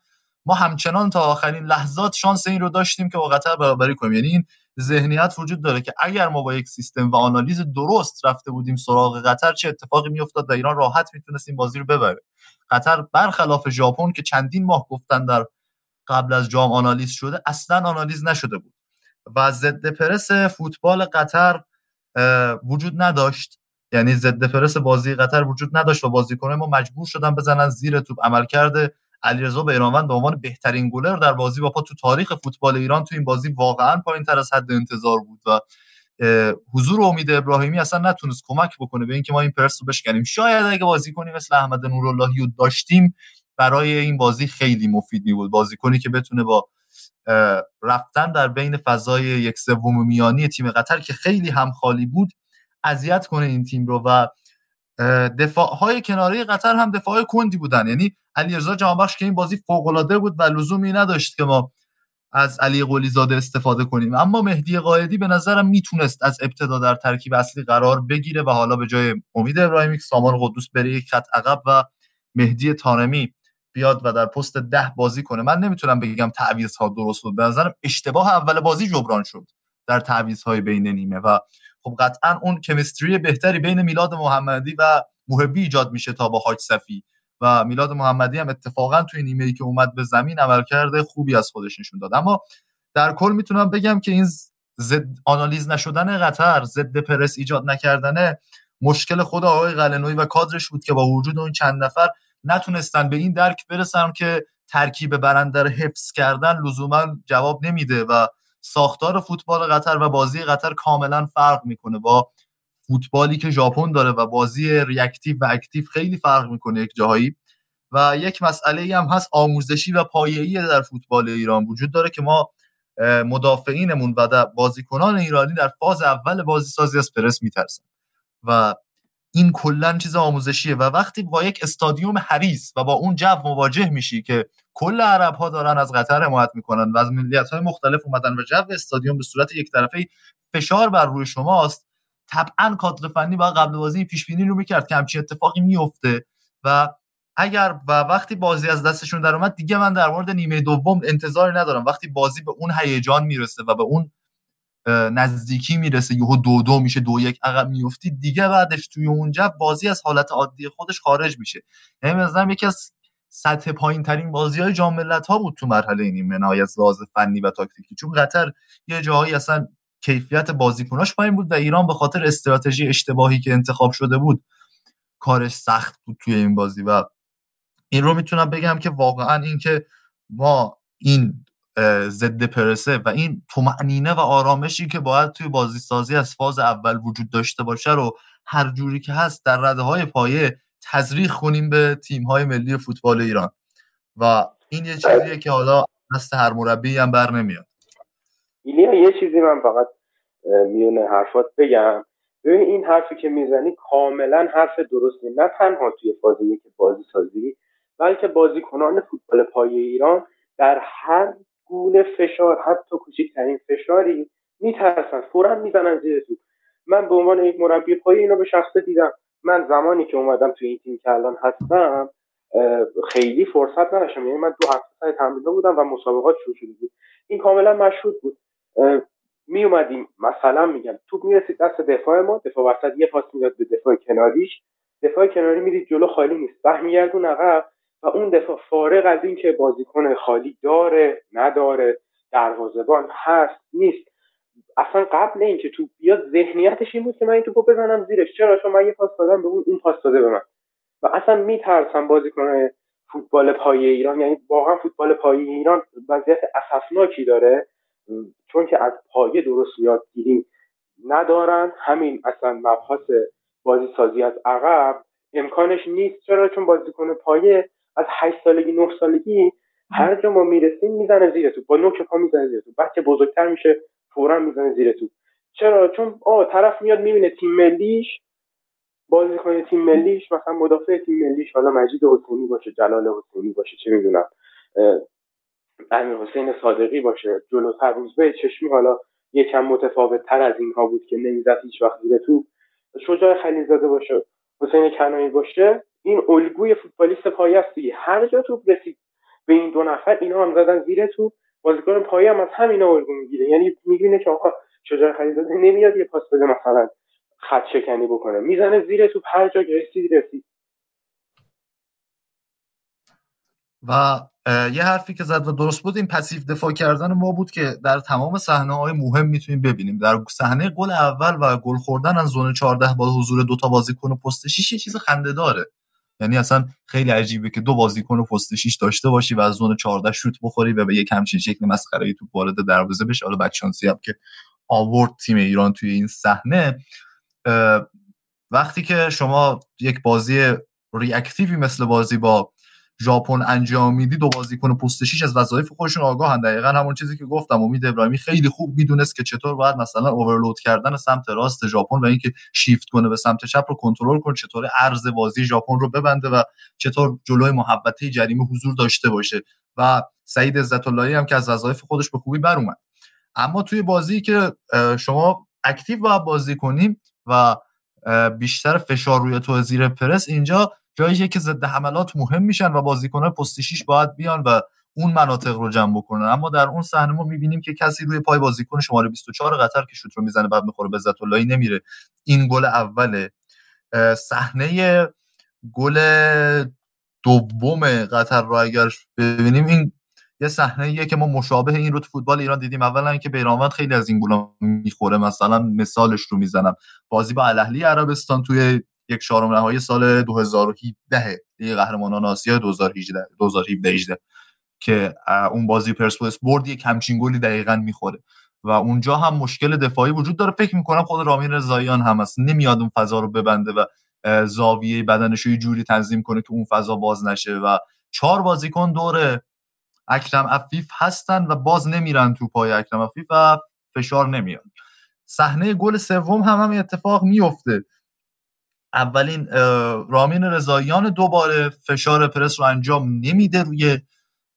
ما همچنان تا آخرین لحظات شانس این رو داشتیم که با قطر برابری کنیم. یعنی این ذهنیت وجود داره که اگر ما با یک سیستم و آنالیز درست رفته بودیم سراغ قطر چه اتفاقی میافتاد و ایران راحت می‌تونست این بازی رو ببره. قطر برخلاف ژاپن که چندین ماه گفتن در قبل از جام آنالیز شده اصلا آنالیز نشده بود. و ضد پرس فوتبال قطر وجود نداشت. یعنی ضد پرس بازی قطر وجود نداشت و بازیکنان ما مجبور شدن بزنن زیر توپ. عمل کرده علیرضا بیرانوند به عنوان بهترین گلر در بازی با پا تو تاریخ فوتبال ایران تو این بازی واقعا پایین تر از حد انتظار بود و حضور امید ابراهیمی اصلا نتونست کمک بکنه به اینکه ما این پرس رو بشکنیم. شاید اگه بازی کنیم مثل احمد نوراللهی رو داشتیم برای این بازی خیلی مفید می بود. بازیکنی که بتونه با رفتن در بین فضای یک سوم میانی تیم قطر که خیلی هم خالی بود اذیت کنه این تیم رو و دفاع های کناری قطر هم دفاع کندی بودن. یعنی علیرضا جهانبخش که این بازی فوق بود و لزومی نداشت که ما از علی قلی زاده استفاده کنیم. اما مهدی قائدی به نظرم می‌تونست از ابتدا در ترکیب اصلی قرار بگیره و حالا به جای امید ابراهیمی سامان قدوس بره یک خط عقب و مهدی تارمی بیاد و در پست ده بازی کنه. من نمی‌تونم بگم تعویض ها درست بود. به نظرم اشتباه اول بازی جبران شد در تعویض های بین نیمه و خب قطعا اون کمیستری بهتری بین میلاد محمدی و محبی ایجاد میشه تا با حاج صفی. و میلاد محمدی هم اتفاقا توی نیمه ای که اومد به زمین عمل کرده خوبی از خودش نشون داد. اما در کل می‌تونم بگم که این زد آنالیز نشدن قطر ضد پرس ایجاد نکردن مشکل خود آقای قلعه‌نویی و کادرش بود که با وجود اون چند نفر نتونستن به این درک برسن که ترکیب برنده رو حفظ کردن لزوما جواب نمیده و ساختار فوتبال قطر و بازی قطر کاملا فرق می‌کنه با فوتبالی که ژاپن داره و بازی reactive و active خیلی فرق می‌کنه یک جاهایی. و یک مسئله هم هست آموزشی و پایه‌ای در فوتبال ایران وجود داره که ما مدافعینمون و بازیکنان ایرانی در فاز اول بازی سازی از پرس میترسن. و این کلا چیز آموزشیه و وقتی با یک استادیوم حریص و با اون جو مواجه میشی که کل عرب ها دارن از قطر حمایت می‌کنن و از ملیت های مختلف اومدن و جو استادیوم به صورت یک طرفه فشار بر روی شماست طبعا کادر فنی با قبل بازی پیش بینی رو می‌کرد که همچین اتفاقی میفته و اگر و وقتی بازی از دستشون در اومد دیگه من در مورد نیمه دوم انتظاری ندارم. وقتی بازی به اون هیجان می‌رسه و به اون نزدیکی می‌رسه یهو دو دو میشه دو یک عقب میفتی دیگه بعدش توی اونجا بازی از حالت عادی خودش خارج میشه. یعنی مثلا یکی از سطح پایین ترین بازی های جام ها بود تو مرحله این منهای از لحاظ فنی و تاکتیکی. چون قطر یه جاهایی اصلا کیفیت بازیکناش پایین بود و ایران به خاطر استراتژی اشتباهی که انتخاب شده بود کارش سخت بود توی این بازی. و این رو می‌تونم بگم که واقعا اینکه ما این ضد پرسه و این تومعنینه و آرامشی که باید توی بازی سازی از فاز اول وجود داشته باشه رو هر جوری که هست در رده های پایه تزریق کنیم به تیم های ملی فوتبال ایران. و این یه چیزیه که حالا دست هر مربی هم بر نمیاد. ایلیا یه چیزی من فقط میونه حرفات بگم. ببین این حرفی که می‌زنی کاملا حرف درستی. نه تنها توی فاز یک بازی سازی بلکه بازیکنان فوتبال پایه ایران در هر گونه فشار حتی کوچکترین فشاری میترسن فورا می‌زنن زیر تو. من به عنوان یک مربی پای اینو به شخصه دیدم. من زمانی که اومدم توی این تیم که الان هستم خیلی فرصت نداشتم. یعنی من دو هفته سر تمرین بودم و مسابقات شروع شده بود. این کاملا مشهود بود. می اومدیم مثلا میگم توپ می‌رسید دست دفاع ما. دفاع وسط یه پاس می‌داد به دفاع کناریش. دفاع کناری می‌دید جلو خالی نیست. برمیگردون عقب. و اون دفاع فارغ از اینکه بازیکن خالی داره نداره دروازهبان هست نیست. اصلا قبل اینکه تو بیاد ذهنیتش این بود که من این توپو بزنم زیرش. چرا؟ چون من یه پاس دادم به اون اون پاس داده به من. و اصلا میترسم بازیکن فوتبال پایه ایران یعنی واقعا فوتبال پایه ایران وضعیت اسفناکی داره. چون که از پایه درست یادگیری ندارن. همین اصلا مبحث بازی سازی از عقب. امکانش نیست. چرا؟ چون بازیکن پایه از 8 سالگی 9 سالگی هر جا ما می‌رسیم می‌زنه زیر تو. با نوک پا می‌زنه زیر تو. بچه بزرگتر میشه فورا می‌زنه زیر تو. چرا؟ چون آه طرف میاد می‌بینه تیم ملیش بازی کنه تیم ملیش مثلا مدافع تیم ملیش حالا مجید حسینی باشه جلال حسینی باشه چه می‌دونم امیر حسین صادقی باشه جلوتر روزبه چشمی حالا یکم متفاوت تر از اینها بود که نمی‌زد هیچ وقت زیر تو. شجاع خلیزاده باشه حسین کنایی باشه. این الگوی فوتبالیست پایه است دیگه. هر جا توپ رسید به این دو نفر اینا هم زدن زیر توپ. بازیکن پایه هم از همینا الگو می‌گیره. یعنی می‌بینه که آقا شجاع خلیزاده نمیاد یه پاس بده مثلا خط شکنی بکنه. می‌زنه زیر توپ هر جا رسید رسید. و یه حرفی که زد و درست بود این پسیو دفاع کردن ما بود که در تمام صحنه های مهم می‌تونیم ببینیم. در صحنه گل اول و گل خوردن از زون 14 با حضور دو تا بازیکن پست 6 یه چیز خنده داره. یعنی اصلا خیلی عجیبه که دو بازیکن پست 6 داشته باشی و از زون 14 شوت بخوری و به یک همچین شکل مسخره تو وارد دروازه بشه حالا بچانسی هم که آورد تیم ایران توی این صحنه. وقتی که شما یک بازی reactive ی مثل بازی با ژاپن انجام میدی دو بازیکن پست 6 از وظایف خودشون آگاهن. دقیقا همون چیزی که گفتم. امید ابراهیمی خیلی خوب می‌دونست که چطور باید مثلا overload کردن سمت راست ژاپن و اینکه شیفت کنه به سمت چپ رو کنترل کنه چطور عرض بازی ژاپن رو ببنده و چطور جلوی محوطه جریمه حضور داشته باشه. و سعید عزت‌اللهی هم که از وظایف خودش به خوبی بر اومد. اما توی بازی که شما active باید بازی کنیم و بیشتر فشار روی تو زیر پرس اینجا جاییه که ضد حملات مهم میشن و بازیکنان پست شیش باید بیان و اون مناطق رو جمع بکنن. اما در اون صحنه ما می‌بینیم که کسی روی پای بازیکن شماره 24 قطر که شوت رو می‌زنه بعد می‌خوره به عزت اللهی نمیره. این گل اوله. صحنه گل دوم قطر رو اگر ببینیم این یه صحنه که ما مشابه این رو تو فوتبال ایران دیدیم. اولا اینکه بیرانوند خیلی از این گلا می‌خوره. مثلا مثالش رو می‌زنم. بازی با الاهلی عربستان توی یک چهارم نهایی سال 2017 لیگ قهرمانان آسیا 2018 2017 که اون بازی پرسپولیس برد یک همچین گلی دقیقا می‌خوره. و اونجا هم مشکل دفاعی وجود داره. فکر می‌کنم خود رامین رضاییان هم هست. نمیاد اون فضا رو ببنده و زاویه بدنش رو جوری تنظیم کنه که اون فضا باز نشه. و چهار بازیکن دور اکرم افیف هستن و باز نمیرن تو پای اکرم افیف و فشار نمیاد. صحنه گل سوم هم هم اتفاق میفته اولین رامین رضاییان دوباره فشار پرس رو انجام نمیده روی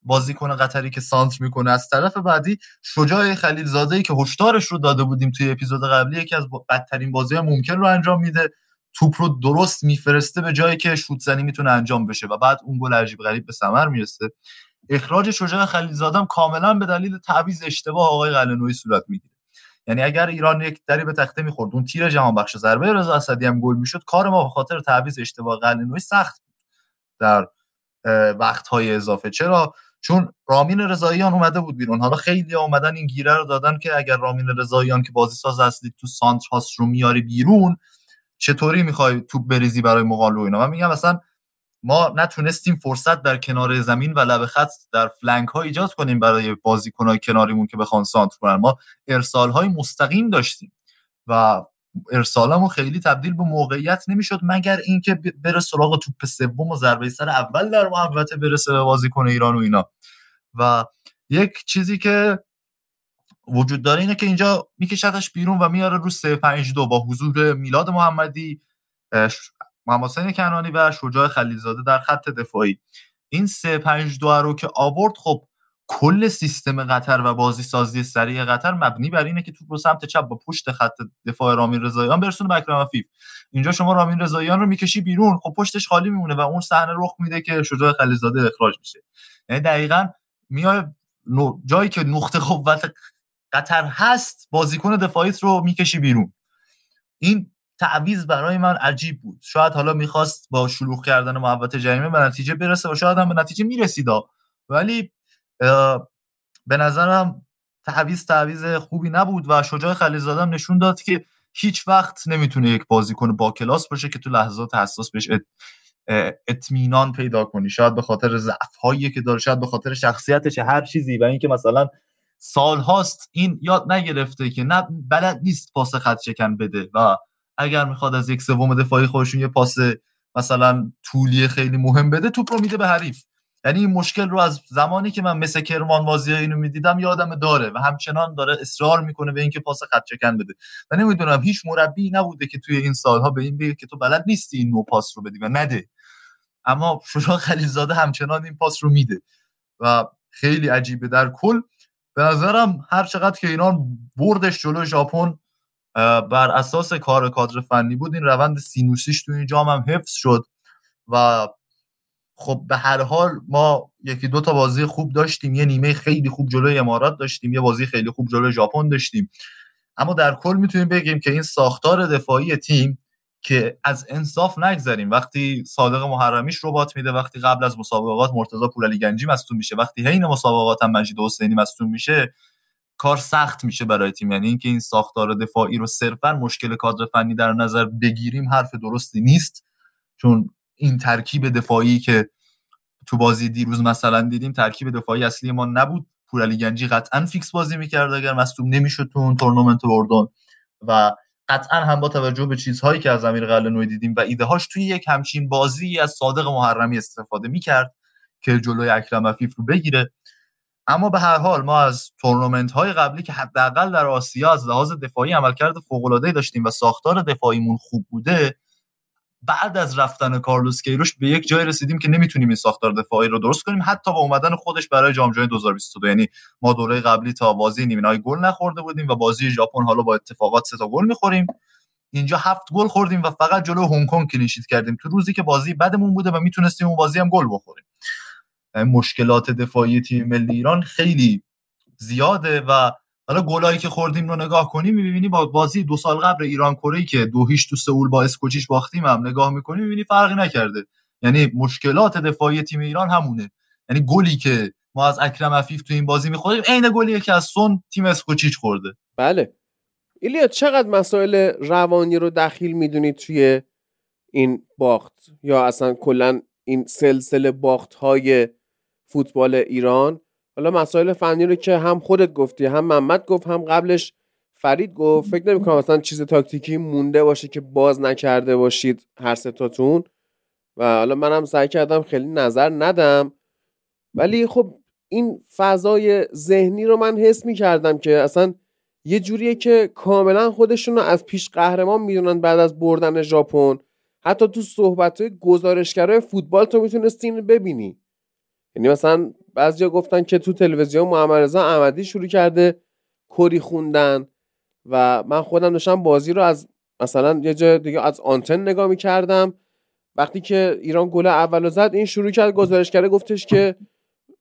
بازیکن قطری که سانت می‌کنه. از طرف بعدی شجاع خلیل زاده ای که هشدارش رو داده بودیم توی اپیزود قبلی یکی از بدترین بازی ممکن رو انجام میده. توپ رو درست میفرسته به جایی که شوت زنی می‌تونه انجام بشه و بعد اون گل عجیب غریب به ثمر می‌رسه. اخراج شجاع خلیل زاده کاملا به دلیل تعویض اشتباه آقای قلنوی صورت می‌گیره. یعنی اگر ایران یک دری به تخته می‌خورد اون تیر جهان بخش ضربه رضا اسدی هم گل می‌شد کار ما به خاطر تعویض اشتباه قلنوی سخت بود در وقت های اضافه. چرا؟ چون رامین رضاییان اومده بود بیرون. حالا خیلی اومدن این گیره رو دادن که اگر رامین رضاییان که بازی ساز اصلی تو سانتر هاست رو میاری بیرون چطوری می‌خوای توپ بریزی برای مقابل اینا؟ من میگم مثلا ما نتونستیم فرصت در کنار زمین و لب خط در فلنک ها ایجاد کنیم برای بازیکنهای کناریمون که بخوان سانتر کنن ما ارسال های مستقیم داشتیم و ارسالمون خیلی تبدیل به موقعیت نمی‌شد مگر اینکه بره سراغ توپ سوم و ضربه سر اول در محوطه برسه به بازیکن ایران و اینا. و یک چیزی که وجود داره اینه که اینجا میکشتش بیرون و میاره رو 3 5 2 با حضور میلاد محمدی محمد حسین کنانی و شجاع خلیلزاده در خط دفاعی. این 3 5 2 رو که آورد خب کل سیستم قطر و بازی سازی سریع قطر مبنی بر اینه که توپ رو سمت چپ با پشت خط دفاع رامین رضاییان برسونه به اکرم افیف اینجا شما رامین رضاییان رو می‌کشی بیرون خب پشتش خالی میمونه و اون صحنه رخ میده که شجاع خلیلزاده اخراج میشه. یعنی دقیقا میای جایی که نقطه قوت قطر هست بازیکن دفاعیت رو می‌کشی بیرون. این تعویض برای من عجیب بود. شاید حالا می‌خواست با شلوغ کردن محوطه جریمه به نتیجه برسه و شاید هم به نتیجه می‌رسید ولی به نظرم تعویض تعویض خوبی نبود و شجاع خلیزاده هم نشون داد که هیچ وقت نمی‌تونه یک بازیکن با کلاس باشه که تو لحظات حساس بهش اطمینان پیدا کنی. شاید به خاطر ضعف هایی که داره شاید به خاطر شخصیتش هر چیزی و اینکه مثلا سال هاست این یاد نگرفته که نه بلد نیست پاس خط شکن بده و اگر می‌خواد از یک سوم دفاعی خودشون یه پاس مثلا طولی خیلی مهم بده توپ رو میده به حریف. یعنی این مشکل رو از زمانی که من مثل کرمان بازی اینو می‌دیدم یادم داره و همچنان داره اصرار می‌کنه به اینکه پاس خط چکن بده. و نمی‌دونم هیچ مربی نبوده که توی این سالها به این بگه که تو بلد نیستی این نو پاس رو بدی و نده. اما شجاع خلیلزاده همچنان این پاس رو میده و خیلی عجیبه در کل. به نظرم هر چقدر که ایران بردش جلو ژاپن بر اساس کار کادر فنی بود. این روند سینوسیش تو این جام هم حفظ شد و خب به هر حال ما یکی دو تا بازی خوب داشتیم. یه نیمه خیلی خوب جلوی امارات داشتیم یه بازی خیلی خوب جلوی ژاپن داشتیم. اما در کل می‌تونیم بگیم که این ساختار دفاعی تیم که از انصاف نگذریم. وقتی صادق محرمیش ربات میده وقتی قبل از مسابقات مرتضی پورعلی گنجی مصدوم میشه وقتی حین مسابقات هم مجید حسینی مصدوم میشه کار سخت میشه برای تیم. یعنی اینکه این ساختار دفاعی رو صرفا مشکل کادر فنی در نظر بگیریم حرف درستی نیست. چون این ترکیب دفاعی که تو بازی دیروز مثلا دیدیم ترکیب دفاعی اصلی ما نبود. پورعلی گنجی قطعا فیکس بازی می‌کرد اگر مصدوم نمی‌شد تو اون تورنمنت اردن و قطعا هم با توجه به چیزهایی که از امیر قلعه‌نویی دیدیم و ایده هاش توی یک همچین بازی از صادق محرمی استفاده می‌کرد که جلوی اکرم عفیف رو بگیره. اما به هر حال ما از تورنمنت های قبلی که حداقل در آسیا از لحاظ دفاعی عملکرد فوق العاده داشتیم و ساختار دفاعیمون خوب بوده بعد از رفتن کارلوس کیروش به یک جای رسیدیم که نمی‌تونیم این ساختار دفاعی رو درست کنیم. حتی با اومدن خودش برای جام جهانی 2022 یعنی ما دوره قبلی تا بازی نیمه نهایی گل نخورده بودیم و بازی ژاپن حالا با اتفاقات سه تا گل می‌خوریم. اینجا هفت گل خوردیم و فقط جلو هنگ کنگ clean sheet کردیم. تو روزی که بازی بدمون بوده و می‌تونستیم اون بازی هم گل بخوریم. مشکلات دفاعی تیم ملی ایران خیلی زیاده و حالا گلایی که خوردیم رو نگاه کنیم می‌بینی با بازی دو سال قبل ایران کره که دو هیچ تو سئول با اسکوچیش باختیم هم نگاه می‌کنیم می‌بینی فرقی نکرده. یعنی مشکلات دفاعی تیم ایران همونه. یعنی گلی که ما از اکرم عفیف تو این بازی می‌خوریم عین گلیه که از سون تیم اسکوچیچ خورده. بله. ایلیا چقدر مسائل روانی رو دخیل می‌دونید توی این باخت؟ یا اصلا کلا این سلسله باخت های فوتبال ایران. حالا مسائل فنی رو که هم خودت گفتی هم محمد گفت هم قبلش فرید گفت. فکر نمی کنم مثلا چیز تاکتیکی مونده باشه که باز نکرده باشید هر ستاتون و حالا منم سعی کردم خیلی نظر ندم. ولی خب این فضای ذهنی رو من حس می کردم که اصلا یه جوریه که کاملا خودشون رو از پیش قهرمان می‌دونن بعد از بردن ژاپن. حتی تو صحبت های گزارشگرای فوتبال تو می‌تونستی اینو ببینی. یعنی مثلا بعضیا گفتن که تو تلویزیون محمد رضا احمدی شروع کرده کری خوندن و من خودم داشتم بازی رو از مثلا یه جای دیگه از آنتن نگاه می‌کردم. وقتی که ایران گل اول زد این شروع کرد گزارش کرده گفتش که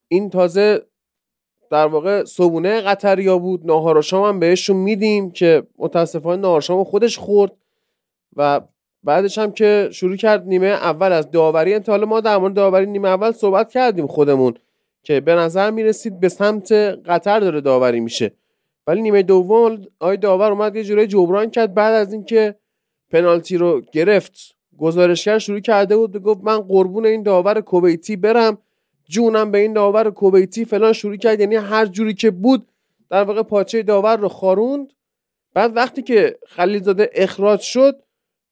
این تازه در واقع صبونه قطریا بود ناهار شام هم بهشون میدیم که متاسفانه ناهار شام خودش خورد و بعدش هم که شروع کرد نیمه اول از داوری. انتقال ما در مورد داوری نیمه اول صحبت کردیم خودمون که به نظر می‌رسید به سمت قطر داره داوری میشه. ولی نیمه دوم آی داور اومد یه جورای جبران کرد. بعد از اینکه پنالتی رو گرفت گزارشگر شروع کرده بود گفت من قربون این داور کویتی برم. جونم به این داور کویتی فلان شروع کرد. یعنی هر جوری که بود در واقع پاچه داور رو خاروند. بعد وقتی که خلیلزاده اخراج شد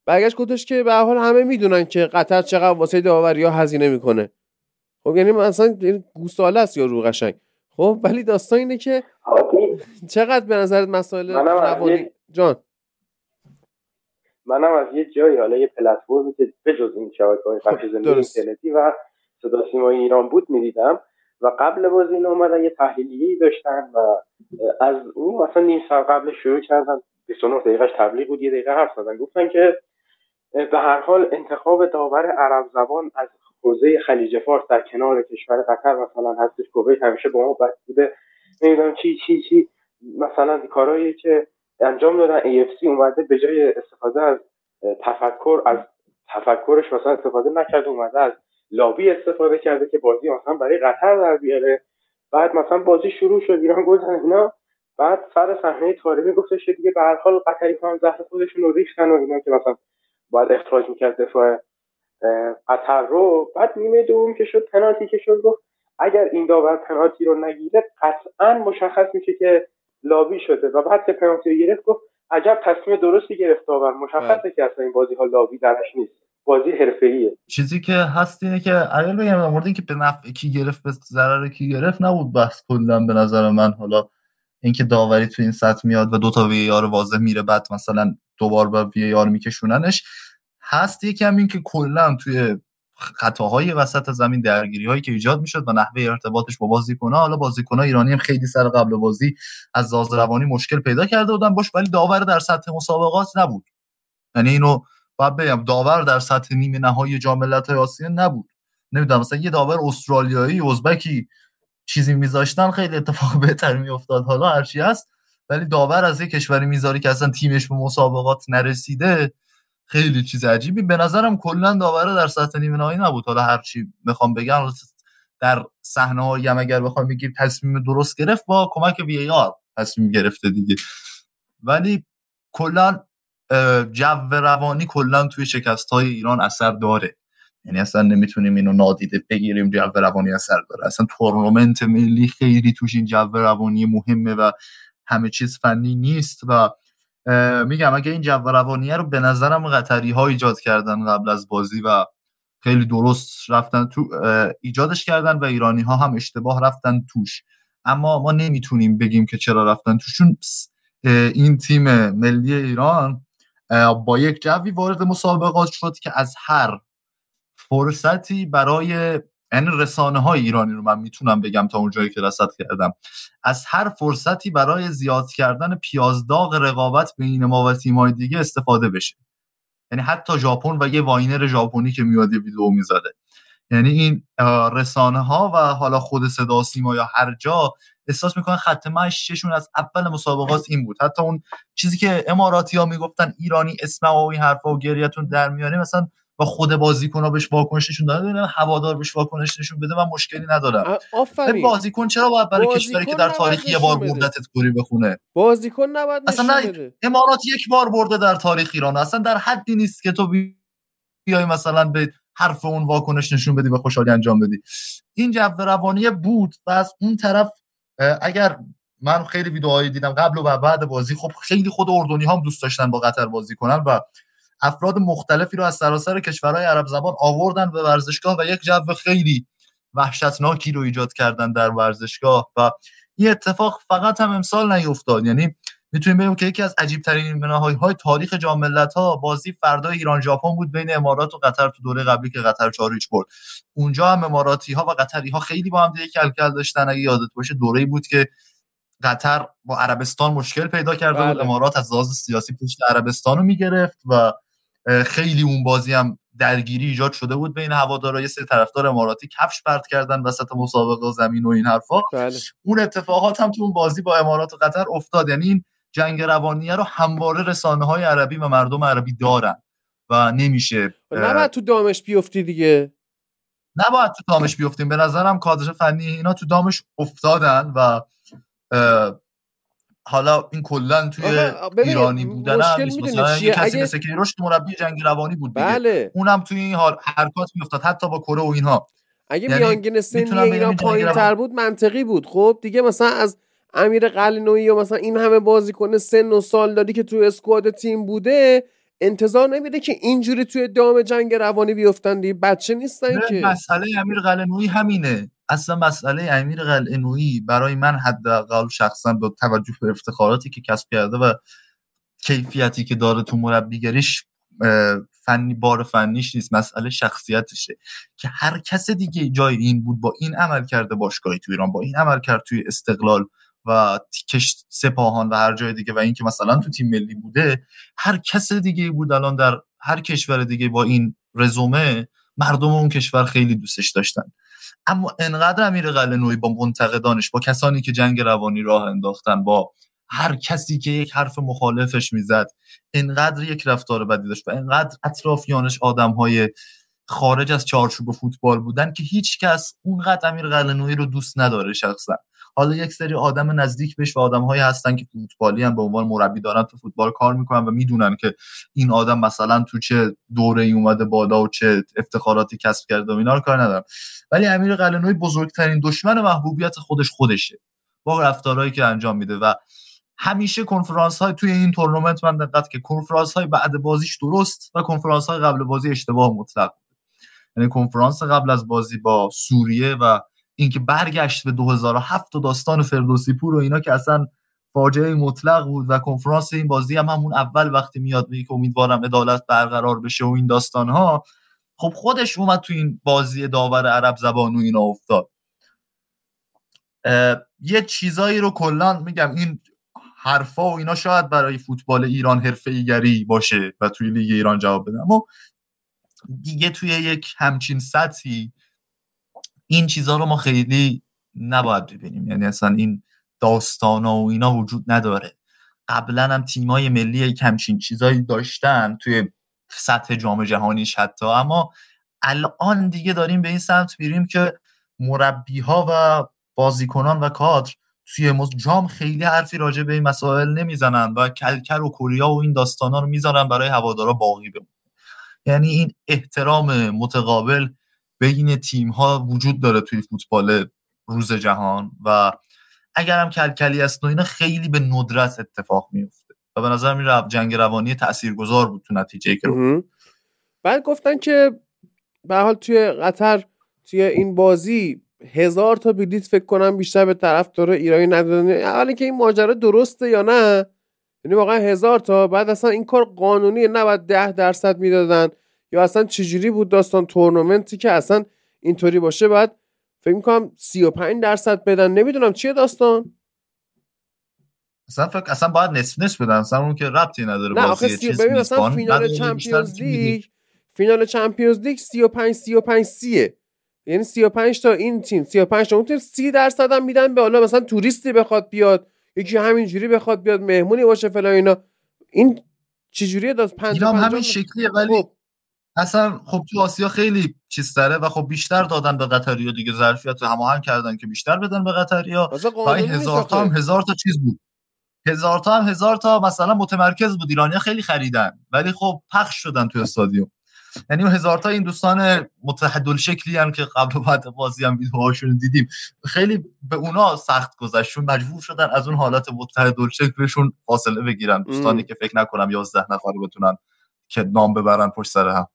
برگشت گفتش که به حال همه می‌دونن که قطر چقدر واسه داوری ها هزینه می‌کنه. خب یعنی مثلا گوساله است یا رو قشنگ. خب ولی داستان اینه که چقدر به نظرت مسائل روانی؟ جان. منم از یه جایی حالا یه پلتفرمی که بجز این شبکه های خب اینترنتی و صدا سیمای ایران بود می‌دیدم و قبل بازی این اومدن یه تحلیلی داشتن و از اون مثلا نیم ساعت قبل شروع کردن. 29 دقیقهش تبلیغ بود یه دقیقه حرف زدن. گفتن که به هر حال انتخاب داور عرب زبان از حوزه خلیج فارس در کنار کشور قطر مثلا هستش. کویت همیشه با ما بد بوده. نمی‌دونم چی چی چی. مثلا کارهایی که انجام دادن AFC اومده به جای استفاده از تفکر از تفکرش مثلا استفاده نکرده اومده از لابی استفاده کرده که بازی مثلا برای قطر در بیاره. بعد مثلا بازی شروع شد ایران گل اینا. بعد سر صحنه طارمی گفتش دیگه به هر حال قطری هم زهر خودشون رو ریختن و اینا که مثلا باید اخراج می‌کرد دفاع قطر رو. بعد نیمه دوم که شد پنالتی که شد گفت اگر این داور پنالتی رو نگیره قطعا مشخص میشه که لابی شده. و بعد که پنالتی رو گرفت گفت عجب تصمیم درستی گرفت داور. مشخصه بله. که اصلا این بازی ها لابی درش نیست. بازی حرفه‌ایه. چیزی که هست اینه که اگر بگم در مورد اینکه به نفع کی گرفت به ضرر کی گرفت نبود بحث کلا به نظر من. حالا اینکه داوری تو این سطح میاد و دو تا وی آر واضح میره بعد مثلا دوبار با وی آر میکشوننش. هست یکم این که کلا توی خطاهای وسط زمین درگیری هایی که ایجاد می‌شد و نحوه ارتباطش با بازیکن‌ها حالا بازیکن‌ها ایرانی هم خیلی سر قبل بازی از لحاظ روانی مشکل پیدا کرده بودن. باش ولی داور در سطح مسابقات نبود. یعنی اینو باید بگم داور در سطح نیمه نهایی جام ملت‌های آسیا نبود. نمی‌دونم مثلا یه داور استرالیایی ازبکی چیزی میذاشتن خیلی اتفاق بهتر میافتاد. حالا هرچی هست ولی داور از یه کشوری می‌ذاری که اصلا تیمش به مسابقات نرسیده خیلی چیز عجیبی. به نظرم کلا داوره در سطح نیمه نهایی نبود. حالا هر چی می‌خوام بگم در صحنه هایی هم اگر بخوام بگیم تصمیم درست گرفت با کمک وی آر تصمیم گرفته دیگه. ولی کلا جو روانی کلا توی شکست های ایران اثر داره. یعنی اصلا نمی‌تونیم اینو نادیده بگیریم جو روانی اثر داره. اصلا تورنمنت ملی خیلی توش این جو روانی مهمه و همه چیز فنی نیست و میگم اگه این جو روانیه رو به نظرم قطری ها ایجاد کردن قبل از بازی و خیلی درست رفتن تو ایجادش کردن و ایرانی ها هم اشتباه رفتن توش. اما ما نمی‌تونیم بگیم که چرا رفتن توش چون این تیم ملی ایران با یک جوی وارد مسابقات شد که از هر فرصتی برای یعنی رسانه های ایرانی رو من می‌تونم بگم تا اونجایی که رسد کردم. از هر فرصتی برای زیاد کردن پیازداغ رقابت بین ما و تیم های دیگه استفاده بشه. یعنی حتی ژاپن و یه واینر ژاپنی که میاد ویدیو می‌زده. یعنی این رسانه ها و حالا خود صدا سیما یا هر جا احساس می‌کنن خط مشیشون از اول مسابقات این بود. حتی اون چیزی که اماراتی ها می‌گفتن ایرانی اسم و این حرفا و گریتون در میانه مثلا با خود بازیکن ها بهش واکنش نشون داده هوادار بهش واکنش نشون بده من مشکلی ندارم. آفرین. بازیکن چرا باید برای کشوری که در تاریخ یه بار بردتت کوری بخونه. بازیکن نباید اصلا امارات یک بار برده در تاریخ ایران. اصلا در حدی نیست که تو بیای مثلا به حرف اون واکنش نشون بدی و خوشحالی انجام بدی. این جو روانی بود و از اون طرف اگر من خیلی ویدئوهایی دیدم قبل و بعد بازی خب خیلی خود اردنی هم دوست داشتن با قطر بازی کنن و افراد مختلفی رو از سراسر کشورهای عرب زبان آوردن به ورزشگاه و یک جو خیلی وحشتناکی رو ایجاد کردن در ورزشگاه و این اتفاق فقط هم امسال نیفتاد. یعنی می‌تونیم بگیم که یکی از عجیب ترین مناهای های تاریخ جام ها بازی فردا ایران ژاپن بود بین امارات و قطر تو دوره قبلی که قطر 4 برد. اونجا هم اماراتی ها و قطری ها خیلی با هم دیگه کلکل داشتن. اگه یادت باشه دوره‌ای بود که قطر با عربستان مشکل پیدا کرده بود. بله. امارات از لحاظ سیاسی پشت عربستان رو می‌گرفت و خیلی اون بازی هم درگیری ایجاد شده بود بین هوادارا. یه سری طرفدار اماراتی کفش پرت کردن وسط مسابقه زمین و این حرفا. بله. اون اتفاقات هم تو اون بازی با امارات و قطر افتاد. یعنی این جنگ روانیه رو همواره رسانه های عربی و مردم عربی دارن و نمیشه نباید تو دامش بیفتی دیگه. نباید تو دامش بیفتیم. به نظرم کادر فنی اینا تو دامش افتادن و حالا این کلا توی ایرانی بودن هم مثلا یه کسی مثل کیروش مربی جنگ روانی بود دیگه. بله. اونم توی این حال حرکات میافتاد حتی با کره و اینها. اگه یعنی میانگین سنی اینا پایین تر بود منطقی بود. خب دیگه مثلا از امیر قلنوی یا مثلا این همه بازیکن سن و سال دادی که توی اسکواد تیم بوده انتظار نمیده که اینجوری توی دام جنگ روانی بیفتن. دیگه بچه نیستن که. مسئله امیر قلنوی همینه. اصلا مسئله امیر قلعه‌نویی برای من حداقل شخصا با توجه به افتخاراتی که کسب کرده و کیفیتی که داره تو مربیگریش فنی بار فنیش نیست مسئله شخصیتشه که هر کس دیگه جای این بود با این عمل کرده باشگاهی تو ایران با این عمل کرد توی استقلال و کش سپاهان و هر جای دیگه و اینکه مثلا تو تیم ملی بوده هر کس دیگه بود الان در هر کشور دیگه با این رزومه مردم اون کشور خیلی دوستش داشتن. اما انقدر امیر قلعه‌نویی با منتقدانش با کسانی که جنگ روانی راه انداختن با هر کسی که یک حرف مخالفش می‌زد انقدر یک رفتار بدی داشت و انقدر اطرافیانش آدم های خارج از چارچوب فوتبال بودن که هیچ کس اونقدر امیر قلعه‌نویی رو دوست نداره شخصا. حالا یک سری آدم نزدیک بهش و آدمهایی هستن که فوتبالی هم به عنوان مربی دارن تو فوتبال کار می‌کنن و می‌دونن که این آدم مثلا تو چه دوره ای اومده بالا و چه افتخاراتی کسب کرده و اینا رو کار ندارم ولی امیر قلعه‌نویی بزرگترین دشمن محبوبیت خودش خودشه با رفتارهایی که انجام میده و همیشه کنفرانس های توی این تورنمنت من دقت که کنفرانس های بعد بازیش درست و کنفرانس های قبل بازی اشتباه مطلق یعنی کنفرانس قبل از بازی با سوریه و اینکه برگشت به 2007 و داستان فردوسی پور و اینا که اصلا فاجعه مطلق بود و کنفرانس این بازی هم همون اول وقتی میاد میگه که امیدوارم عدالت برقرار بشه و این داستان ها خب خودش اومد تو این بازی داور عرب زبان و اینا افتاد. یه چیزایی رو کلا میگم این حرفا و اینا شاید برای فوتبال ایران حرفه ایگری باشه و توی لیگ ایران جواب بده اما دیگه توی یک همچین سطحی این چیزها رو ما خیلی نباید ببینیم. یعنی اصلا این داستان و اینا وجود نداره. قبلا هم تیمای ملی یک همچین چیزایی داشتن توی سطح جام جهانیش حتی. اما الان دیگه داریم به این سمت میریم که مربی ها و بازیکنان و کادر توی جام خیلی حرفی راجع به این مسائل نمی‌زنن و کلکر و کوریا و این داستانا رو می‌ذارن برای هوادارا باقی بمونه. یعنی این احترام متقابل بین تیم ها وجود داره توی فوتبال روز جهان و اگرم کلکلی است و اینا خیلی به ندرت اتفاق میفته و به نظر می جنگ روانی تاثیرگذار بود تو نتیجه که بعد گفتن که به حال توی قطر توی این بازی هزار تا بلیت فکر کنم بیشتر به طرف داره ایرانی ندادن اولی که این ماجرا درسته یا نه؟ یعنی واقعا هزار تا بعد اصلا این کار قانونی نباید ده درصد می‌دادن. یا اصلا چجوری بود داستان تورنمنتی که اصلا اینطوری باشه؟ بعد فکر می‌کنم 35 درصد بدن. نمی‌دونم چیه داستان؟ اصلا فکر اصلا باید نصف نصف بدن. اصلا اون که ربطی نداره نه آخه سی... ببین اصلا فینال چمپیونز لیگ فینال چمپیونز لیگ 35 35 30 یعنی 35 تا این تیم 35 تا اون تیم 30 درصد هم میدن به حالا مثلا توریستی بخواد بیاد یکی همینجوری بخواد بیاد مهمونی باشه فلان اینا. این چجوریه داد 5 هم همین شکلیه ولی خب. اصلا خب تو آسیا خیلی چیز داره و خب بیشتر دادن به قطریا دیگه ظرفیت هماهنگ کردن که بیشتر بدن به قطریا و این هزار تا هم هزار تا چیز بود. هزار تا هم هزار تا مثلا متمرکز بود. ایرانیا خیلی خریدن ولی خب پخش شدن تو استادیوم. یعنی هزار تا این دوستان متحدل شکلی هم که قبل و بعد بازی هم ویدیوهاشون دیدیم خیلی به اونا سخت گذشت مجبور شدن از اون حالت متحدل شکلشون فاصله بگیرن. دوستانی که فکر نکنم 11 نفر بتونن که نام ببرن پشت سر هم.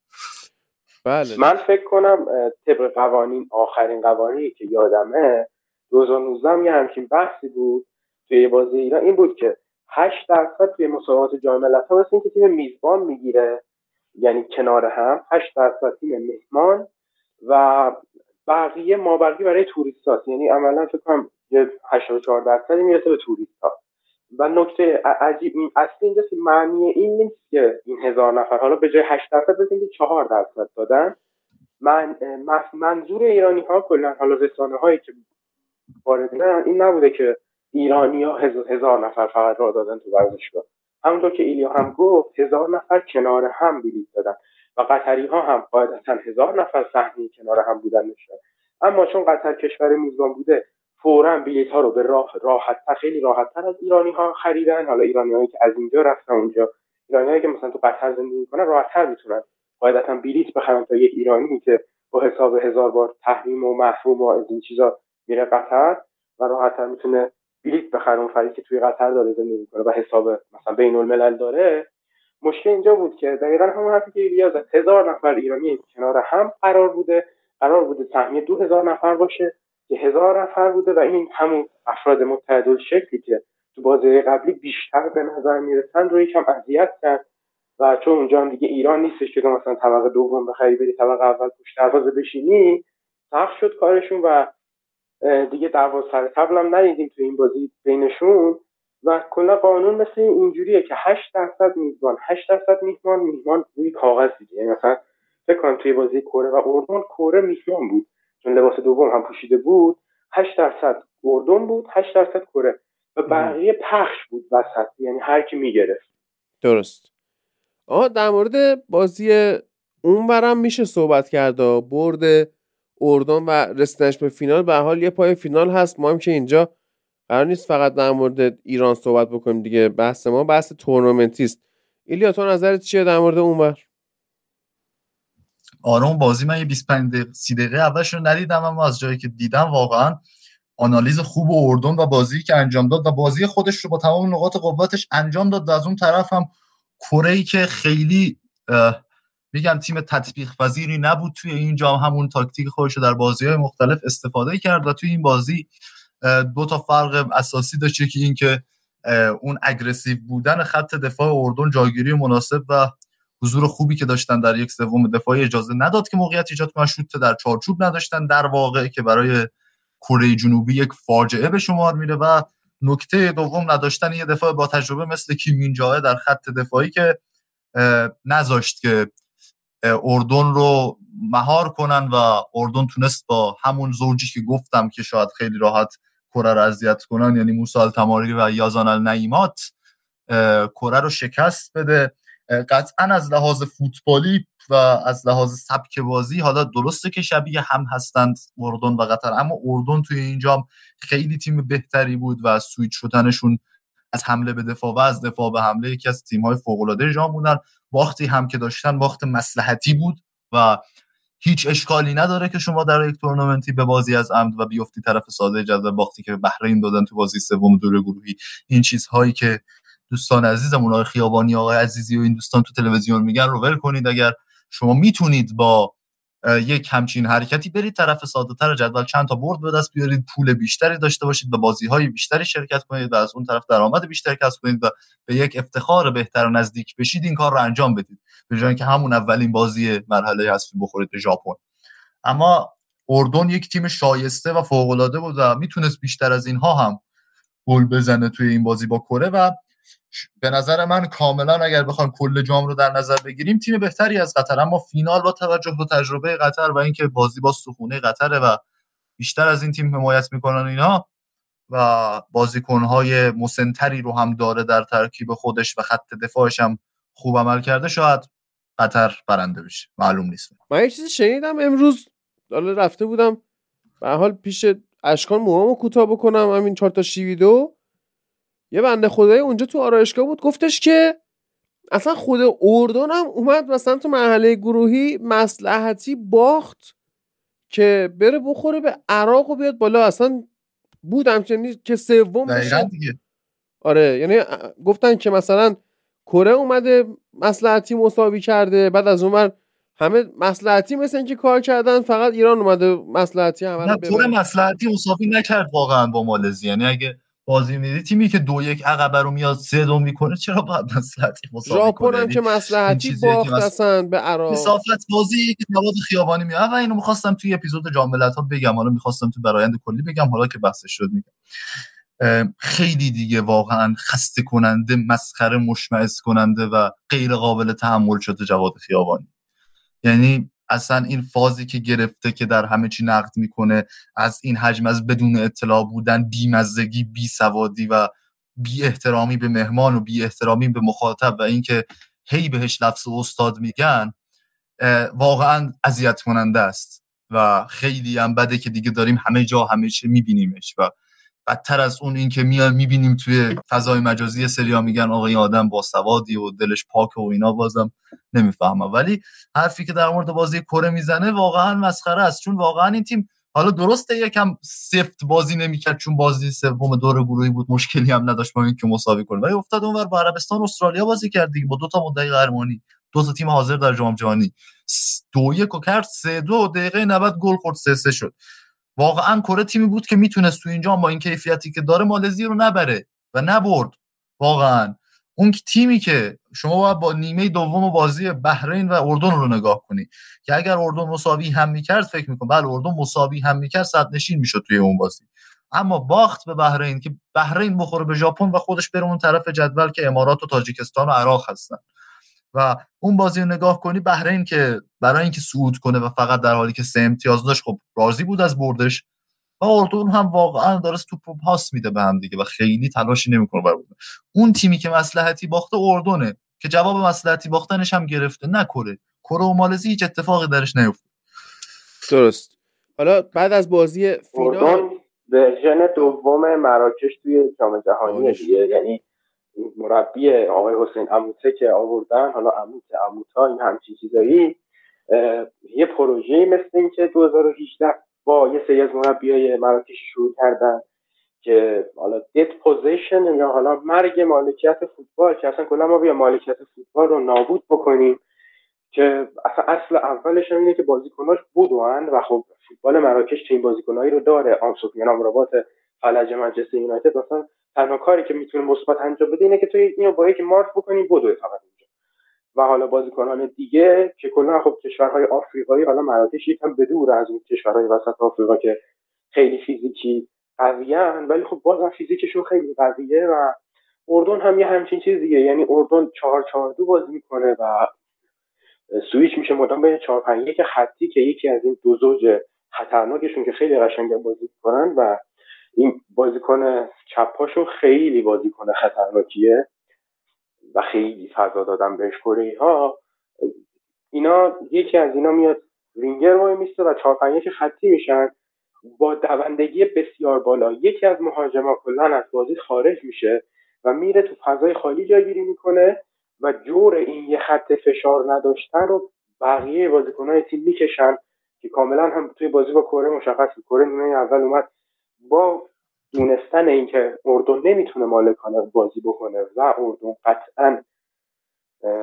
بله. من فکر کنم طبق قوانین آخرین قوانینی که یادمه 2019 هم یه همچین بحثی بود توی بازی ایران. این بود که 8 درصد توی مسابقات جام ملت‌ها مثل اینکه تیم میزبان می‌گیره یعنی کنار هم 8 درصد تیم مهمان و بقیه ما بقیه برای توریست هاست یعنی عملا فکر کنم یه 84 درصدی می‌رسه به توریست ها و نکته عجیب اصلی اینجاست معنی این نیست که این هزار نفر حالا به جای 8 درصد بزنید که 4 درصد دادن. من منظور ایرانی ها کلا حالا رسانه هایی که وارد این نبوده که ایرانی ها هزار نفر فقط را دادن تو ورزشگاه. همونطور که ایلیا هم گفت هزار نفر کنار هم بلیط دادن و قطری ها هم قاعدتا هزار نفر صحنه کنار هم بودن نشد اما چون قطر کشور میزبان بوده فورا بلیط ها رو به راحت خیلی راحت تر از ایرانی ها خریدن. حالا ایرانی هایی که از اینجا رفتن اونجا ایرانی هایی که مثلا تو قطر زندگی می‌کنن راحت تر می‌تونن قاعدتا بلیط بخرن تا یک ایرانی که با حساب هزار بار تحریم و محروم و از این چیزا میره قطر و راحت تر می‌تونه بلیت بخره. اون فردی که توی قطر داره زندگی می‌کنه و حساب مثلا بین الملل داره. مشکل اینجا بود که دقیقا همون حرفی که ایلیا هزار نفر ایرانی کنار هم قرار بوده. قرار بوده سهمیه دو نفر باشه. که هزار نفر بوده و این همون افراد متعدل شکلی که تو بازی قبلی بیشتر به نظر می‌رسن رو یکم اذیت کرد. و چون اونجا هم دیگه ایران نیستش که مثلا طبقه دوم بخری بری طبقه اول پشت دروازه بشینی سخت شد کارشون و دیگه دعوا سر تبل هم ندیدیم تو این بازی بینشون. و کلا قانون مثل اینجوریه که 8 درصد میزبان 8 درصد میهمان میهمان روی کاغذ دیگه. یعنی مثلا فکر کنم توی بازی کره و اردن کره میهمان بود. چون لباس دوم هم پوشیده بود 8 درصد اردن بود 8 درصد کره. و بقیه پخش بود وسط یعنی هر کی می‌گرفت. درست. آها در مورد بازی اون برم میشه صحبت کرد برد اردن و رسیدنش به فینال. به حال یه پای فینال هست ما هم که اینجا قرار نیست فقط در مورد ایران صحبت بکنیم دیگه. بحث ما بحث تورنمنتی است. ایلیا تو نظرت چیه در مورد اونور؟ اون بازی من یه 25 دقیقه 30 دقیقه اولش رو ندیدم اما از جایی که دیدم واقعا آنالیز خوب اردن و بازی که انجام داد و بازی خودش رو با تمام نقاط قوتش انجام داد و از اون طرف هم کره که خیلی میگم تیم تطبیق پذیری نبود توی این جام همون تاکتیک خودش رو در بازی های مختلف استفاده کرد و توی این بازی دو تا فرق اساسی داشت که این که اون اگریسیو بودن خط دفاع اردن جاگیری مناسب و حضور خوبی که داشتن در یک سوم دفاعی اجازه نداد که موقعیت ایجاد کنن. شوت در چارچوب نداشتن. در واقع که برای کره جنوبی یک فاجعه به شمار میره و نکته دوم نداشتن یه دفاع با تجربه مثل کیمین جاه در خط دفاعی که نذاشت که اردن رو مهار کنن و اردن تونست با همون زوجی که گفتم که شاید خیلی راحت کره رو اذیت کنن یعنی موسی تماری و یازان النعیمات کره رو شکست بده. قطعا از لحاظ فوتبالی و از لحاظ سبک بازی حالا درسته که شبیه هم هستند اردن و قطر اما اردن توی اینجا خیلی تیم بهتری بود و سویچ شدنشون از حمله به دفاع و از دفاع به حمله یکی از تیم های فوق العاده جام بودن. وقتی هم که داشتن وقت مسلحتی بود و هیچ اشکالی نداره که شما در یک تورنمنتی به بازی از عمد و بیفتی طرف ساده جدول باختی که بحرین دادن تو بازی سوم دور گروهی. این چیزهایی که دوستان عزیزمون آقای خیابانی آقای عزیزی و این دوستان تو تلویزیون میگن رو ول کنید. اگر شما می‌تونید با یک همچین حرکتی برید طرف ساده تر جدول چند تا برد به دست بیارید پول بیشتری داشته باشید به بازی های بیشتری شرکت کنید و از اون طرف درآمد بیشتری کسب کنید و به یک افتخار بهتر و نزدیک بشید این کار رو انجام بدید. به جای اینکه همون اولین بازی مرحله حذفی بخورید به ژاپن. اما اردن یک تیم شایسته و فوق العاده بود و می‌تونست بیشتر از اینها هم گل بزنه توی این بازی با کره و به نظر من کاملا اگر بخوایم کل جام رو در نظر بگیریم تیم بهتری از قطر. اما فینال با توجه به تجربه قطر و اینکه بازی با سخونه قطره و بیشتر از این تیم حمایت می‌کنن اینا و بازیکنهای مسنتری رو هم داره در ترکیب خودش و خط دفاعش هم خوب عمل کرده شاید قطر برنده بشه. معلوم نیست. من یه چیزی شنیدم امروز حالا رفته بودم به حال پیش اشکان موامو کوتاه بکنم همین چهار تا شیویدو یه بنده خدای اونجا تو آرایشگاه بود گفتش که اصلا خود اردن هم اومد مثلا تو مرحله گروهی مسلحتی باخت که بره بخوره به عراق و بیاد بالا. اصلا بود همچنین که سوم بشه آره یعنی گفتن که مثلا کره اومده مسلحتی مساوی کرده بعد از اون همه مسلحتی مثل اینکه کار کردن فقط ایران اومده مسلحتی همه نه کره مسلحتی مساوی نکرد واقعا با مالزی. یعنی اگه بازی میدی. تیمی که دو یک عقبه رو میاد سه دو می‌کنه چرا باید مسلحتی مساوی ژاپن هم که مسلحتی باخت اصلا به عراق. مسافت بازی که نواد خیابانی میاد. و اینو می‌خواستم توی اپیزود جام ها بگم. حالا می‌خواستم تو برایند کلی بگم. حالا که بحث شد میگم. خیلی دیگه واقعا خسته کننده مسخره مشمعز کننده و غیر قابل تحمل شده جواد خیابانی. یعنی اصلا این فازی که گرفته که در همه چی نقد می‌کنه از این حجم از بدون اطلاع بودن بیمزگی بی سوادی و بی احترامی به مهمان و بی احترامی به مخاطب و اینکه هی بهش لفظ استاد میگن واقعا اذیت کننده است. و خیلی هم بده که دیگه داریم همه جا همه چی میبینیمش و بدتر از اون اینکه میاد می‌بینیم توی فضای مجازی سریا میگن آقا این آدم با سوادی و دلش پاک و اینا بازم نمی‌فهمم ولی حرفی که در مورد بازی کره می‌زنه واقعا مسخره است. چون واقعا این تیم حالا درسته یکم سفت بازی نمی‌کرد چون بازی سوم دور گروهی بود. مشکلی هم نداشت با اینکه مساوی کنه. ولی افتاد اونور با عربستان استرالیا بازی کرد دیگه با دو تا مدعی قهرمانی. دو تا تیم حاضر در جام جهانی. دو یک و کرد. سه دو. دقیقه 90 گل خورد. سه سه شد. واقعا کره تیمی بود که می‌تونست تو اینجا با این کیفیتی که داره مالزی رو نبره و نبرد. واقعا. اون تیمی که شما باید با نیمه دوم بازی بحرین و اردن رو نگاه کنی که اگر اردن مساوی هم می‌کرد فکر می‌کنم بله اردن مساوی هم می‌کرد صد نشین می‌شد توی اون بازی. اما باخت به بحرین که بحرین بخوره به ژاپن و خودش بره اون طرف جدول که امارات و تاجیکستان و عراق هستن. و اون بازی رو نگاه کنی بحرین که برای اینکه صعود کنه و فقط در حالی که سه امتیاز داشت خب راضی بود از بردش و اردن هم واقعا داره توپ پاس میده به هم دیگه و خیلی تلاشی نمی‌کنه برای اون تیمی که مسلحتی باخته اردنه که جواب مسلحتی باختنش هم گرفته نکره کره. و مالزی هیچ اتفاقی درش نیفته. درست. حالا بعد از بازی فینال ورژن دوم مراکش توی جام جهانی دیگه. یعنی مربی آقای حسین اموته که آوردن حالا اموت اموتا این همچین چیزایی یه پروژه مثل این که 2018 با یه سری از مربی های مراکش شروع کردن که حالا دیت پوزیشن یا حالا مرگ مالکیت فوتبال که اصلا کلا ما بیا مالکیت فوتبال رو نابود بکنیم که اصلا اصل اولش اینه که بازیکناش بودن و خب فوتبال مراکش چه بازیکنایی رو داره. آمسوفیان امرابات فلج منچستر یونایتد مثلا تنها کاری که می‌تونه مثبت انجام بده اینه که تو اینو با یک مارک بکنی بدو فقط اینجا. و حالا بازیکنان دیگه که کلا خب کشورهای آفریقایی حالا مراکش یکم بدور از اون کشورهای وسط آفریقا که خیلی فیزیکی قویان ولی خب بازم فیزیکشون خیلی قویه و اردن هم یه همچین چیز دیگه. یعنی اردن چهار چهار دو بازی می‌کنه و سویچ میشه مدام بین چهار پنج. یک خطی که یکی از این دو زوج خطرناکشون که خیلی قشنگ بازی می‌کنن و این بازیکن چپاشون خیلی بازیکن خطرناکیه و خیلی فضا دادن بهش کره ها اینا یکی از اینا میاد وینگر وای میسته و چهار پنج خطی میشن. با دوندگی بسیار بالا. یکی از مهاجما کلا از بازی خارج میشه و میره تو فضای خالی جایگیری می‌کنه و جور این یه خط فشار نداشتن رو بقیه بازیکنهای تیم می‌کشن که کاملا هم توی بازی با کره مشخص کره نیمه اول اومد با دونستن اینکه اردن نمی‌تونه مالکانه بازی بکنه و اردن قطعا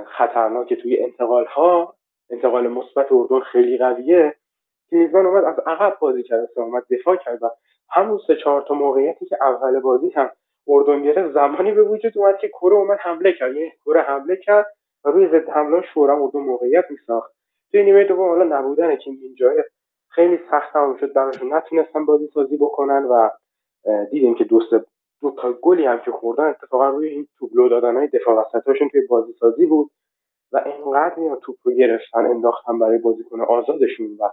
خطرناک توی انتقال ها انتقال مثبت اردن خیلی قویه. که میزبان اومد از عقب بازی کرد اومد دفاع کرد و همون سه چهار تا موقعیتی که اول بازی هم اردن گرفت زمانی به وجود اومد که کره اومد حمله کرد. یعنی کره حمله کرد و روی ضد حمله شورا اردن موقعیت میساخت. توی نیمه دوم حالا نبودن که این جای خیلی سخت تمام شد براشون. نتونستن بازی سازی بکنن و دیدیم که دوست دو تا گلی هم که خوردن اتفاقا روی این توبلو دادن های دفاع وسطاشون توی بازی سازی بود و اینقدر میان توپ رو گرفتن انداختن برای بازیکن آزادشون و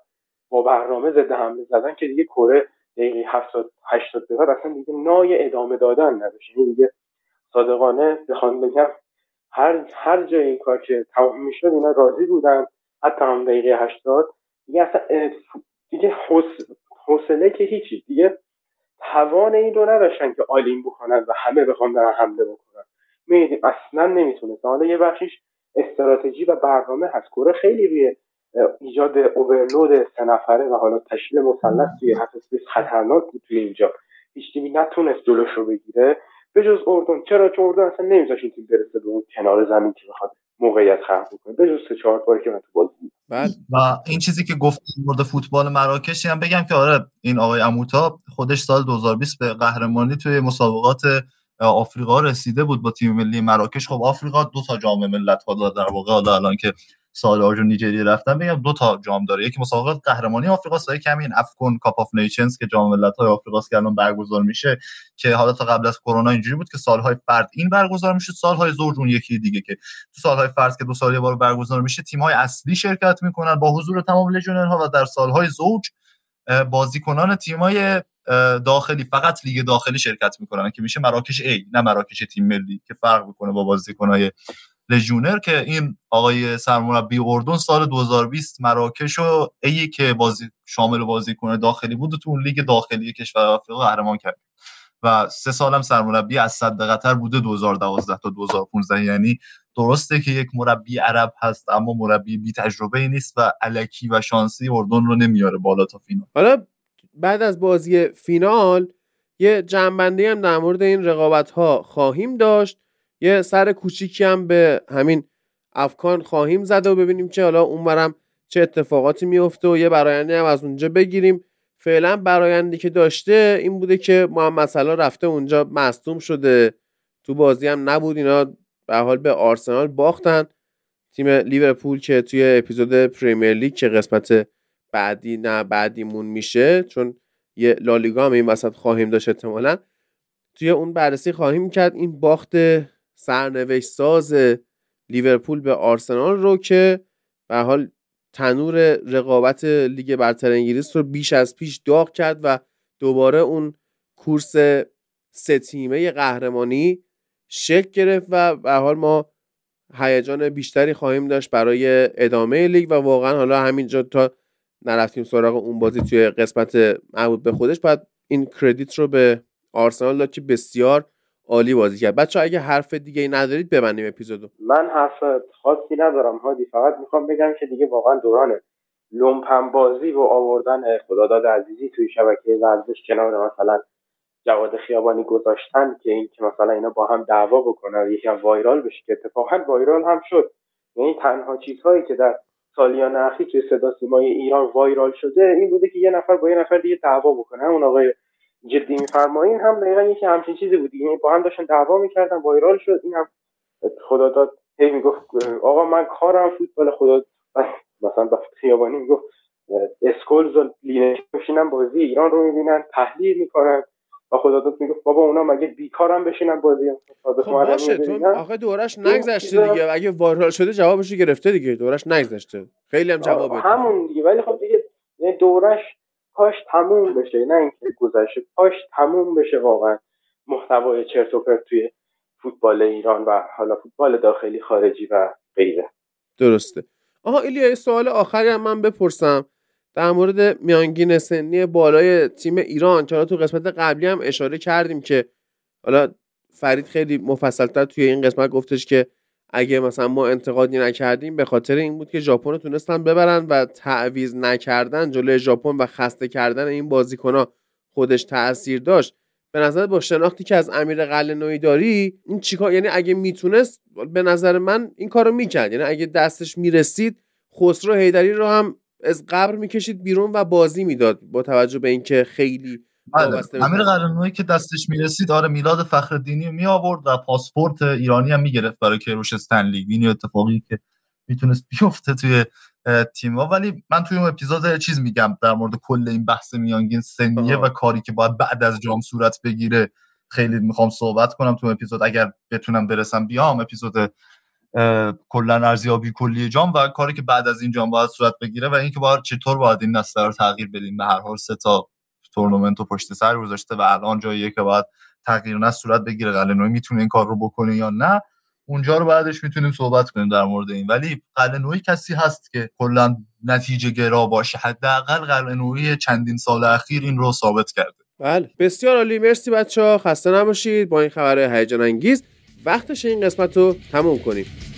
با برنامه ضد حمله زدن که دیگه کره دقیقه 70 80 بعد اصلا دیگه نای ادامه دادن نداشت. یعنی دیگه صادقانه بخوام بگم هر هر جای این کار که تمام می‌شد اینا راضی بودن. حتی هم دقیقه 80 دیگه اصلا دیگه حوصله که هیچی. دیگه توان این رو نداشتن که آلین بکنن و همه بخوام برن حمله بکنن. میدیم اصلا نمی‌تونست حالا یه بخشیش استراتژی و برنامه هست. کره خیلی روی ایجاد اوورلود سه نفره و حالا تشکیل مثلث توی هفت خطرناک بود توی اینجا. هیچ تیمی نتونست جلوش رو بگیره. به جز اردن. چرا؟ چون اردن اصلا نمیذاش این تیم برسه به اون کنار زمین که بخواد موقعیت خلق بکنه. به جز سه چهار باری که من تو بازی بله. و این چیزی که گفت مورد فوتبال مراکش هم بگم که آره این آقای اموتا خودش سال 2020 به قهرمانی توی مسابقات آفریقا رسیده بود با تیم ملی مراکش خب آفریقا دو تا جام ملت ها در واقع الان که و نیجریه رفتن بگم دو تا جام داره. یکی مسابقات قهرمانی آفریقا سایه کمی این افکن کاپ آف نیشنز که جام ملت‌های آفریقاست که الان برگزار میشه که حالا تا قبل از کرونا اینجوری بود که سالهای فرد این برگزار میشه سالهای زوج اون یکی دیگه که تو سالهای فرد که دو سال یه بار برگزار میشه تیم‌های اصلی شرکت می‌کنن با حضور تمام لژیونرها و در سالهای زوج بازیکنان تیم‌های داخلی فقط لیگ داخلی شرکت می‌کنن که میشه مراکش A نه مراکش تیم ملی که فرق می‌کنه با بازیکنهای لژیونر که این آقای سرمربی اردن سال 2020 مراکش و ای که بازی شامل بازیکن داخلی بود تو اون لیگ داخلی کشور آفریقا قهرمان کرد. و سه سالم سرمربی از صد قطر بوده 2012 تا 2015 یعنی درسته که یک مربی عرب هست اما مربی بی تجربه نیست و علکی و شانسی اردن رو نمیاره بالا تا فینال. حالا بعد از بازی فینال یه جنبندی هم در مورد این رقابت ها خواهیم داشت. یه سر کوچیکی هم به همین افکان خواهیم زده و ببینیم که حالا اونورم چه اتفاقاتی میفته و یه برایندی هم از اونجا بگیریم. فعلا برایندی که داشته این بوده که محمد صلاح رفته اونجا مصدوم شده. تو بازی هم نبود اینا به حال به آرسنال باختن. تیم لیورپول که توی اپیزود پریمیر لیگ که قسمت بعدی نه بعدیمون میشه چون یه لالیگا هم این وسط خواهیم داشت احتمالا. توی اون بررسی خواهیم کرد این باخت سرنوشت ساز لیورپول به آرسنال رو که به حال تنور رقابت لیگ برتر انگلیس رو بیش از پیش داغ کرد و دوباره اون کورس سه تیمه قهرمانی شکل گرفت و به حال ما هیجان بیشتری خواهیم داشت برای ادامه لیگ و واقعا حالا همینجا تا نرفتیم سراغ اون بازی توی قسمت مربوط به خودش. باید این کردیت رو به آرسنال داد که بسیار عالی بازی کرد. بچه اگه حرف دیگه ای ندارید ببندیم اپیزودو. من حرف خاصی ندارم هادی. فقط می‌خوام بگم که دیگه واقعا دوران لومپن بازی و آوردن خداداد عزیزی توی شبکه ورزش کنار مثلا جواد خیابانی گذاشتن که این که مثلا اینا با هم دعوا بکنن یکم وایرال بشه که اتفاقا وایرال هم شد. یعنی تنها چیزهایی که در سالیان اخیر توی صدا سیمای ایران وایرال شده این بوده که یه نفر با یه نفر دیگه دعوا بکنه. همون آقای جدی میفرمایین هم دقیقا یکی همچین چیزی بود. یعنی با هم داشتن دعوا می‌کردن وایرال شد این هم خدا داد هی می‌گفت آقا من کارم فوتبال خدا مثلا با خیابانی می‌گفت اسکولز و لینش میشینن بازی ایران رو می‌بینن تحلیل می‌کنن. و خدا داد می‌گفت بابا اونا مگه بیکارم بشینن بازی خب باشه تو آخه دورش نگذشته دیگه. اگه وایرال شده جوابش گرفته دیگه. دورش نگذشته. خیلی هم جواب همون دیگه. ولی خب دیگه یعنی دورش کاش تموم بشه نه اینکه گذشته کاش تموم بشه واقعا محتوای چرت و پرت توی فوتبال ایران و حالا فوتبال داخلی خارجی و غیره. درسته. آها ایلیا سوال آخری هم من بپرسم. در مورد میانگین سنی بالای تیم ایران که تو قسمت قبلی هم اشاره کردیم که حالا فرید خیلی مفصلتر توی این قسمت گفتش که اگه مثلا ما انتقادی نکردیم به خاطر این بود که ژاپن تونستن ببرن و تعویز نکردن جلوی ژاپن و خسته کردن این بازیکنها خودش تاثیر داشت به نظر با شناختی که از امیر قلنوی داری این چیکار یعنی اگه می‌تونست به نظر من این کارو می‌کرد یعنی اگه دستش می‌رسید خسرو هیدری رو هم از قبر می‌کشید بیرون و بازی می‌داد با توجه به اینکه خیلی. امیر قلنوی که دستش می‌رسید آره میلاد فخر می آورد و پاسپورت ایرانی هم می‌گرفت برای کروش استنلی. این اتفاقی که می‌تونست بیفته توی تیما ولی من توی اون اپیزود چیز میگم در مورد کل این بحث میانگین سنیه و کاری که باید بعد از جام صورت بگیره. خیلی می‌خوام صحبت کنم تو اپیزود. اگر بتونم برسم بیام اپیزود کلا ارزیابی کلی جام و کاری که بعد از این جام باید صورت بگیره و اینکه باید چطور باید این نسل رو تغییر بدیم. به هر حال سه تا تورنمنت رو پشت سر گذاشته و الان جاییه که باید تغییر نه صورت بگیره. قلنوی می‌تونه این کار رو بکنه یا نه اونجا رو بعدش می‌تونیم صحبت کنیم در مورد این. ولی قلنوی کسی هست که کلا نتیجه گرا باشه. حداقل قلنوی چندین سال اخیر این رو ثابت کرده. بله. بسیار عالی. مرسی بچه ها خسته نباشید. با این خبر هیجان انگیز. وقتش این قسمت رو تموم کنیم.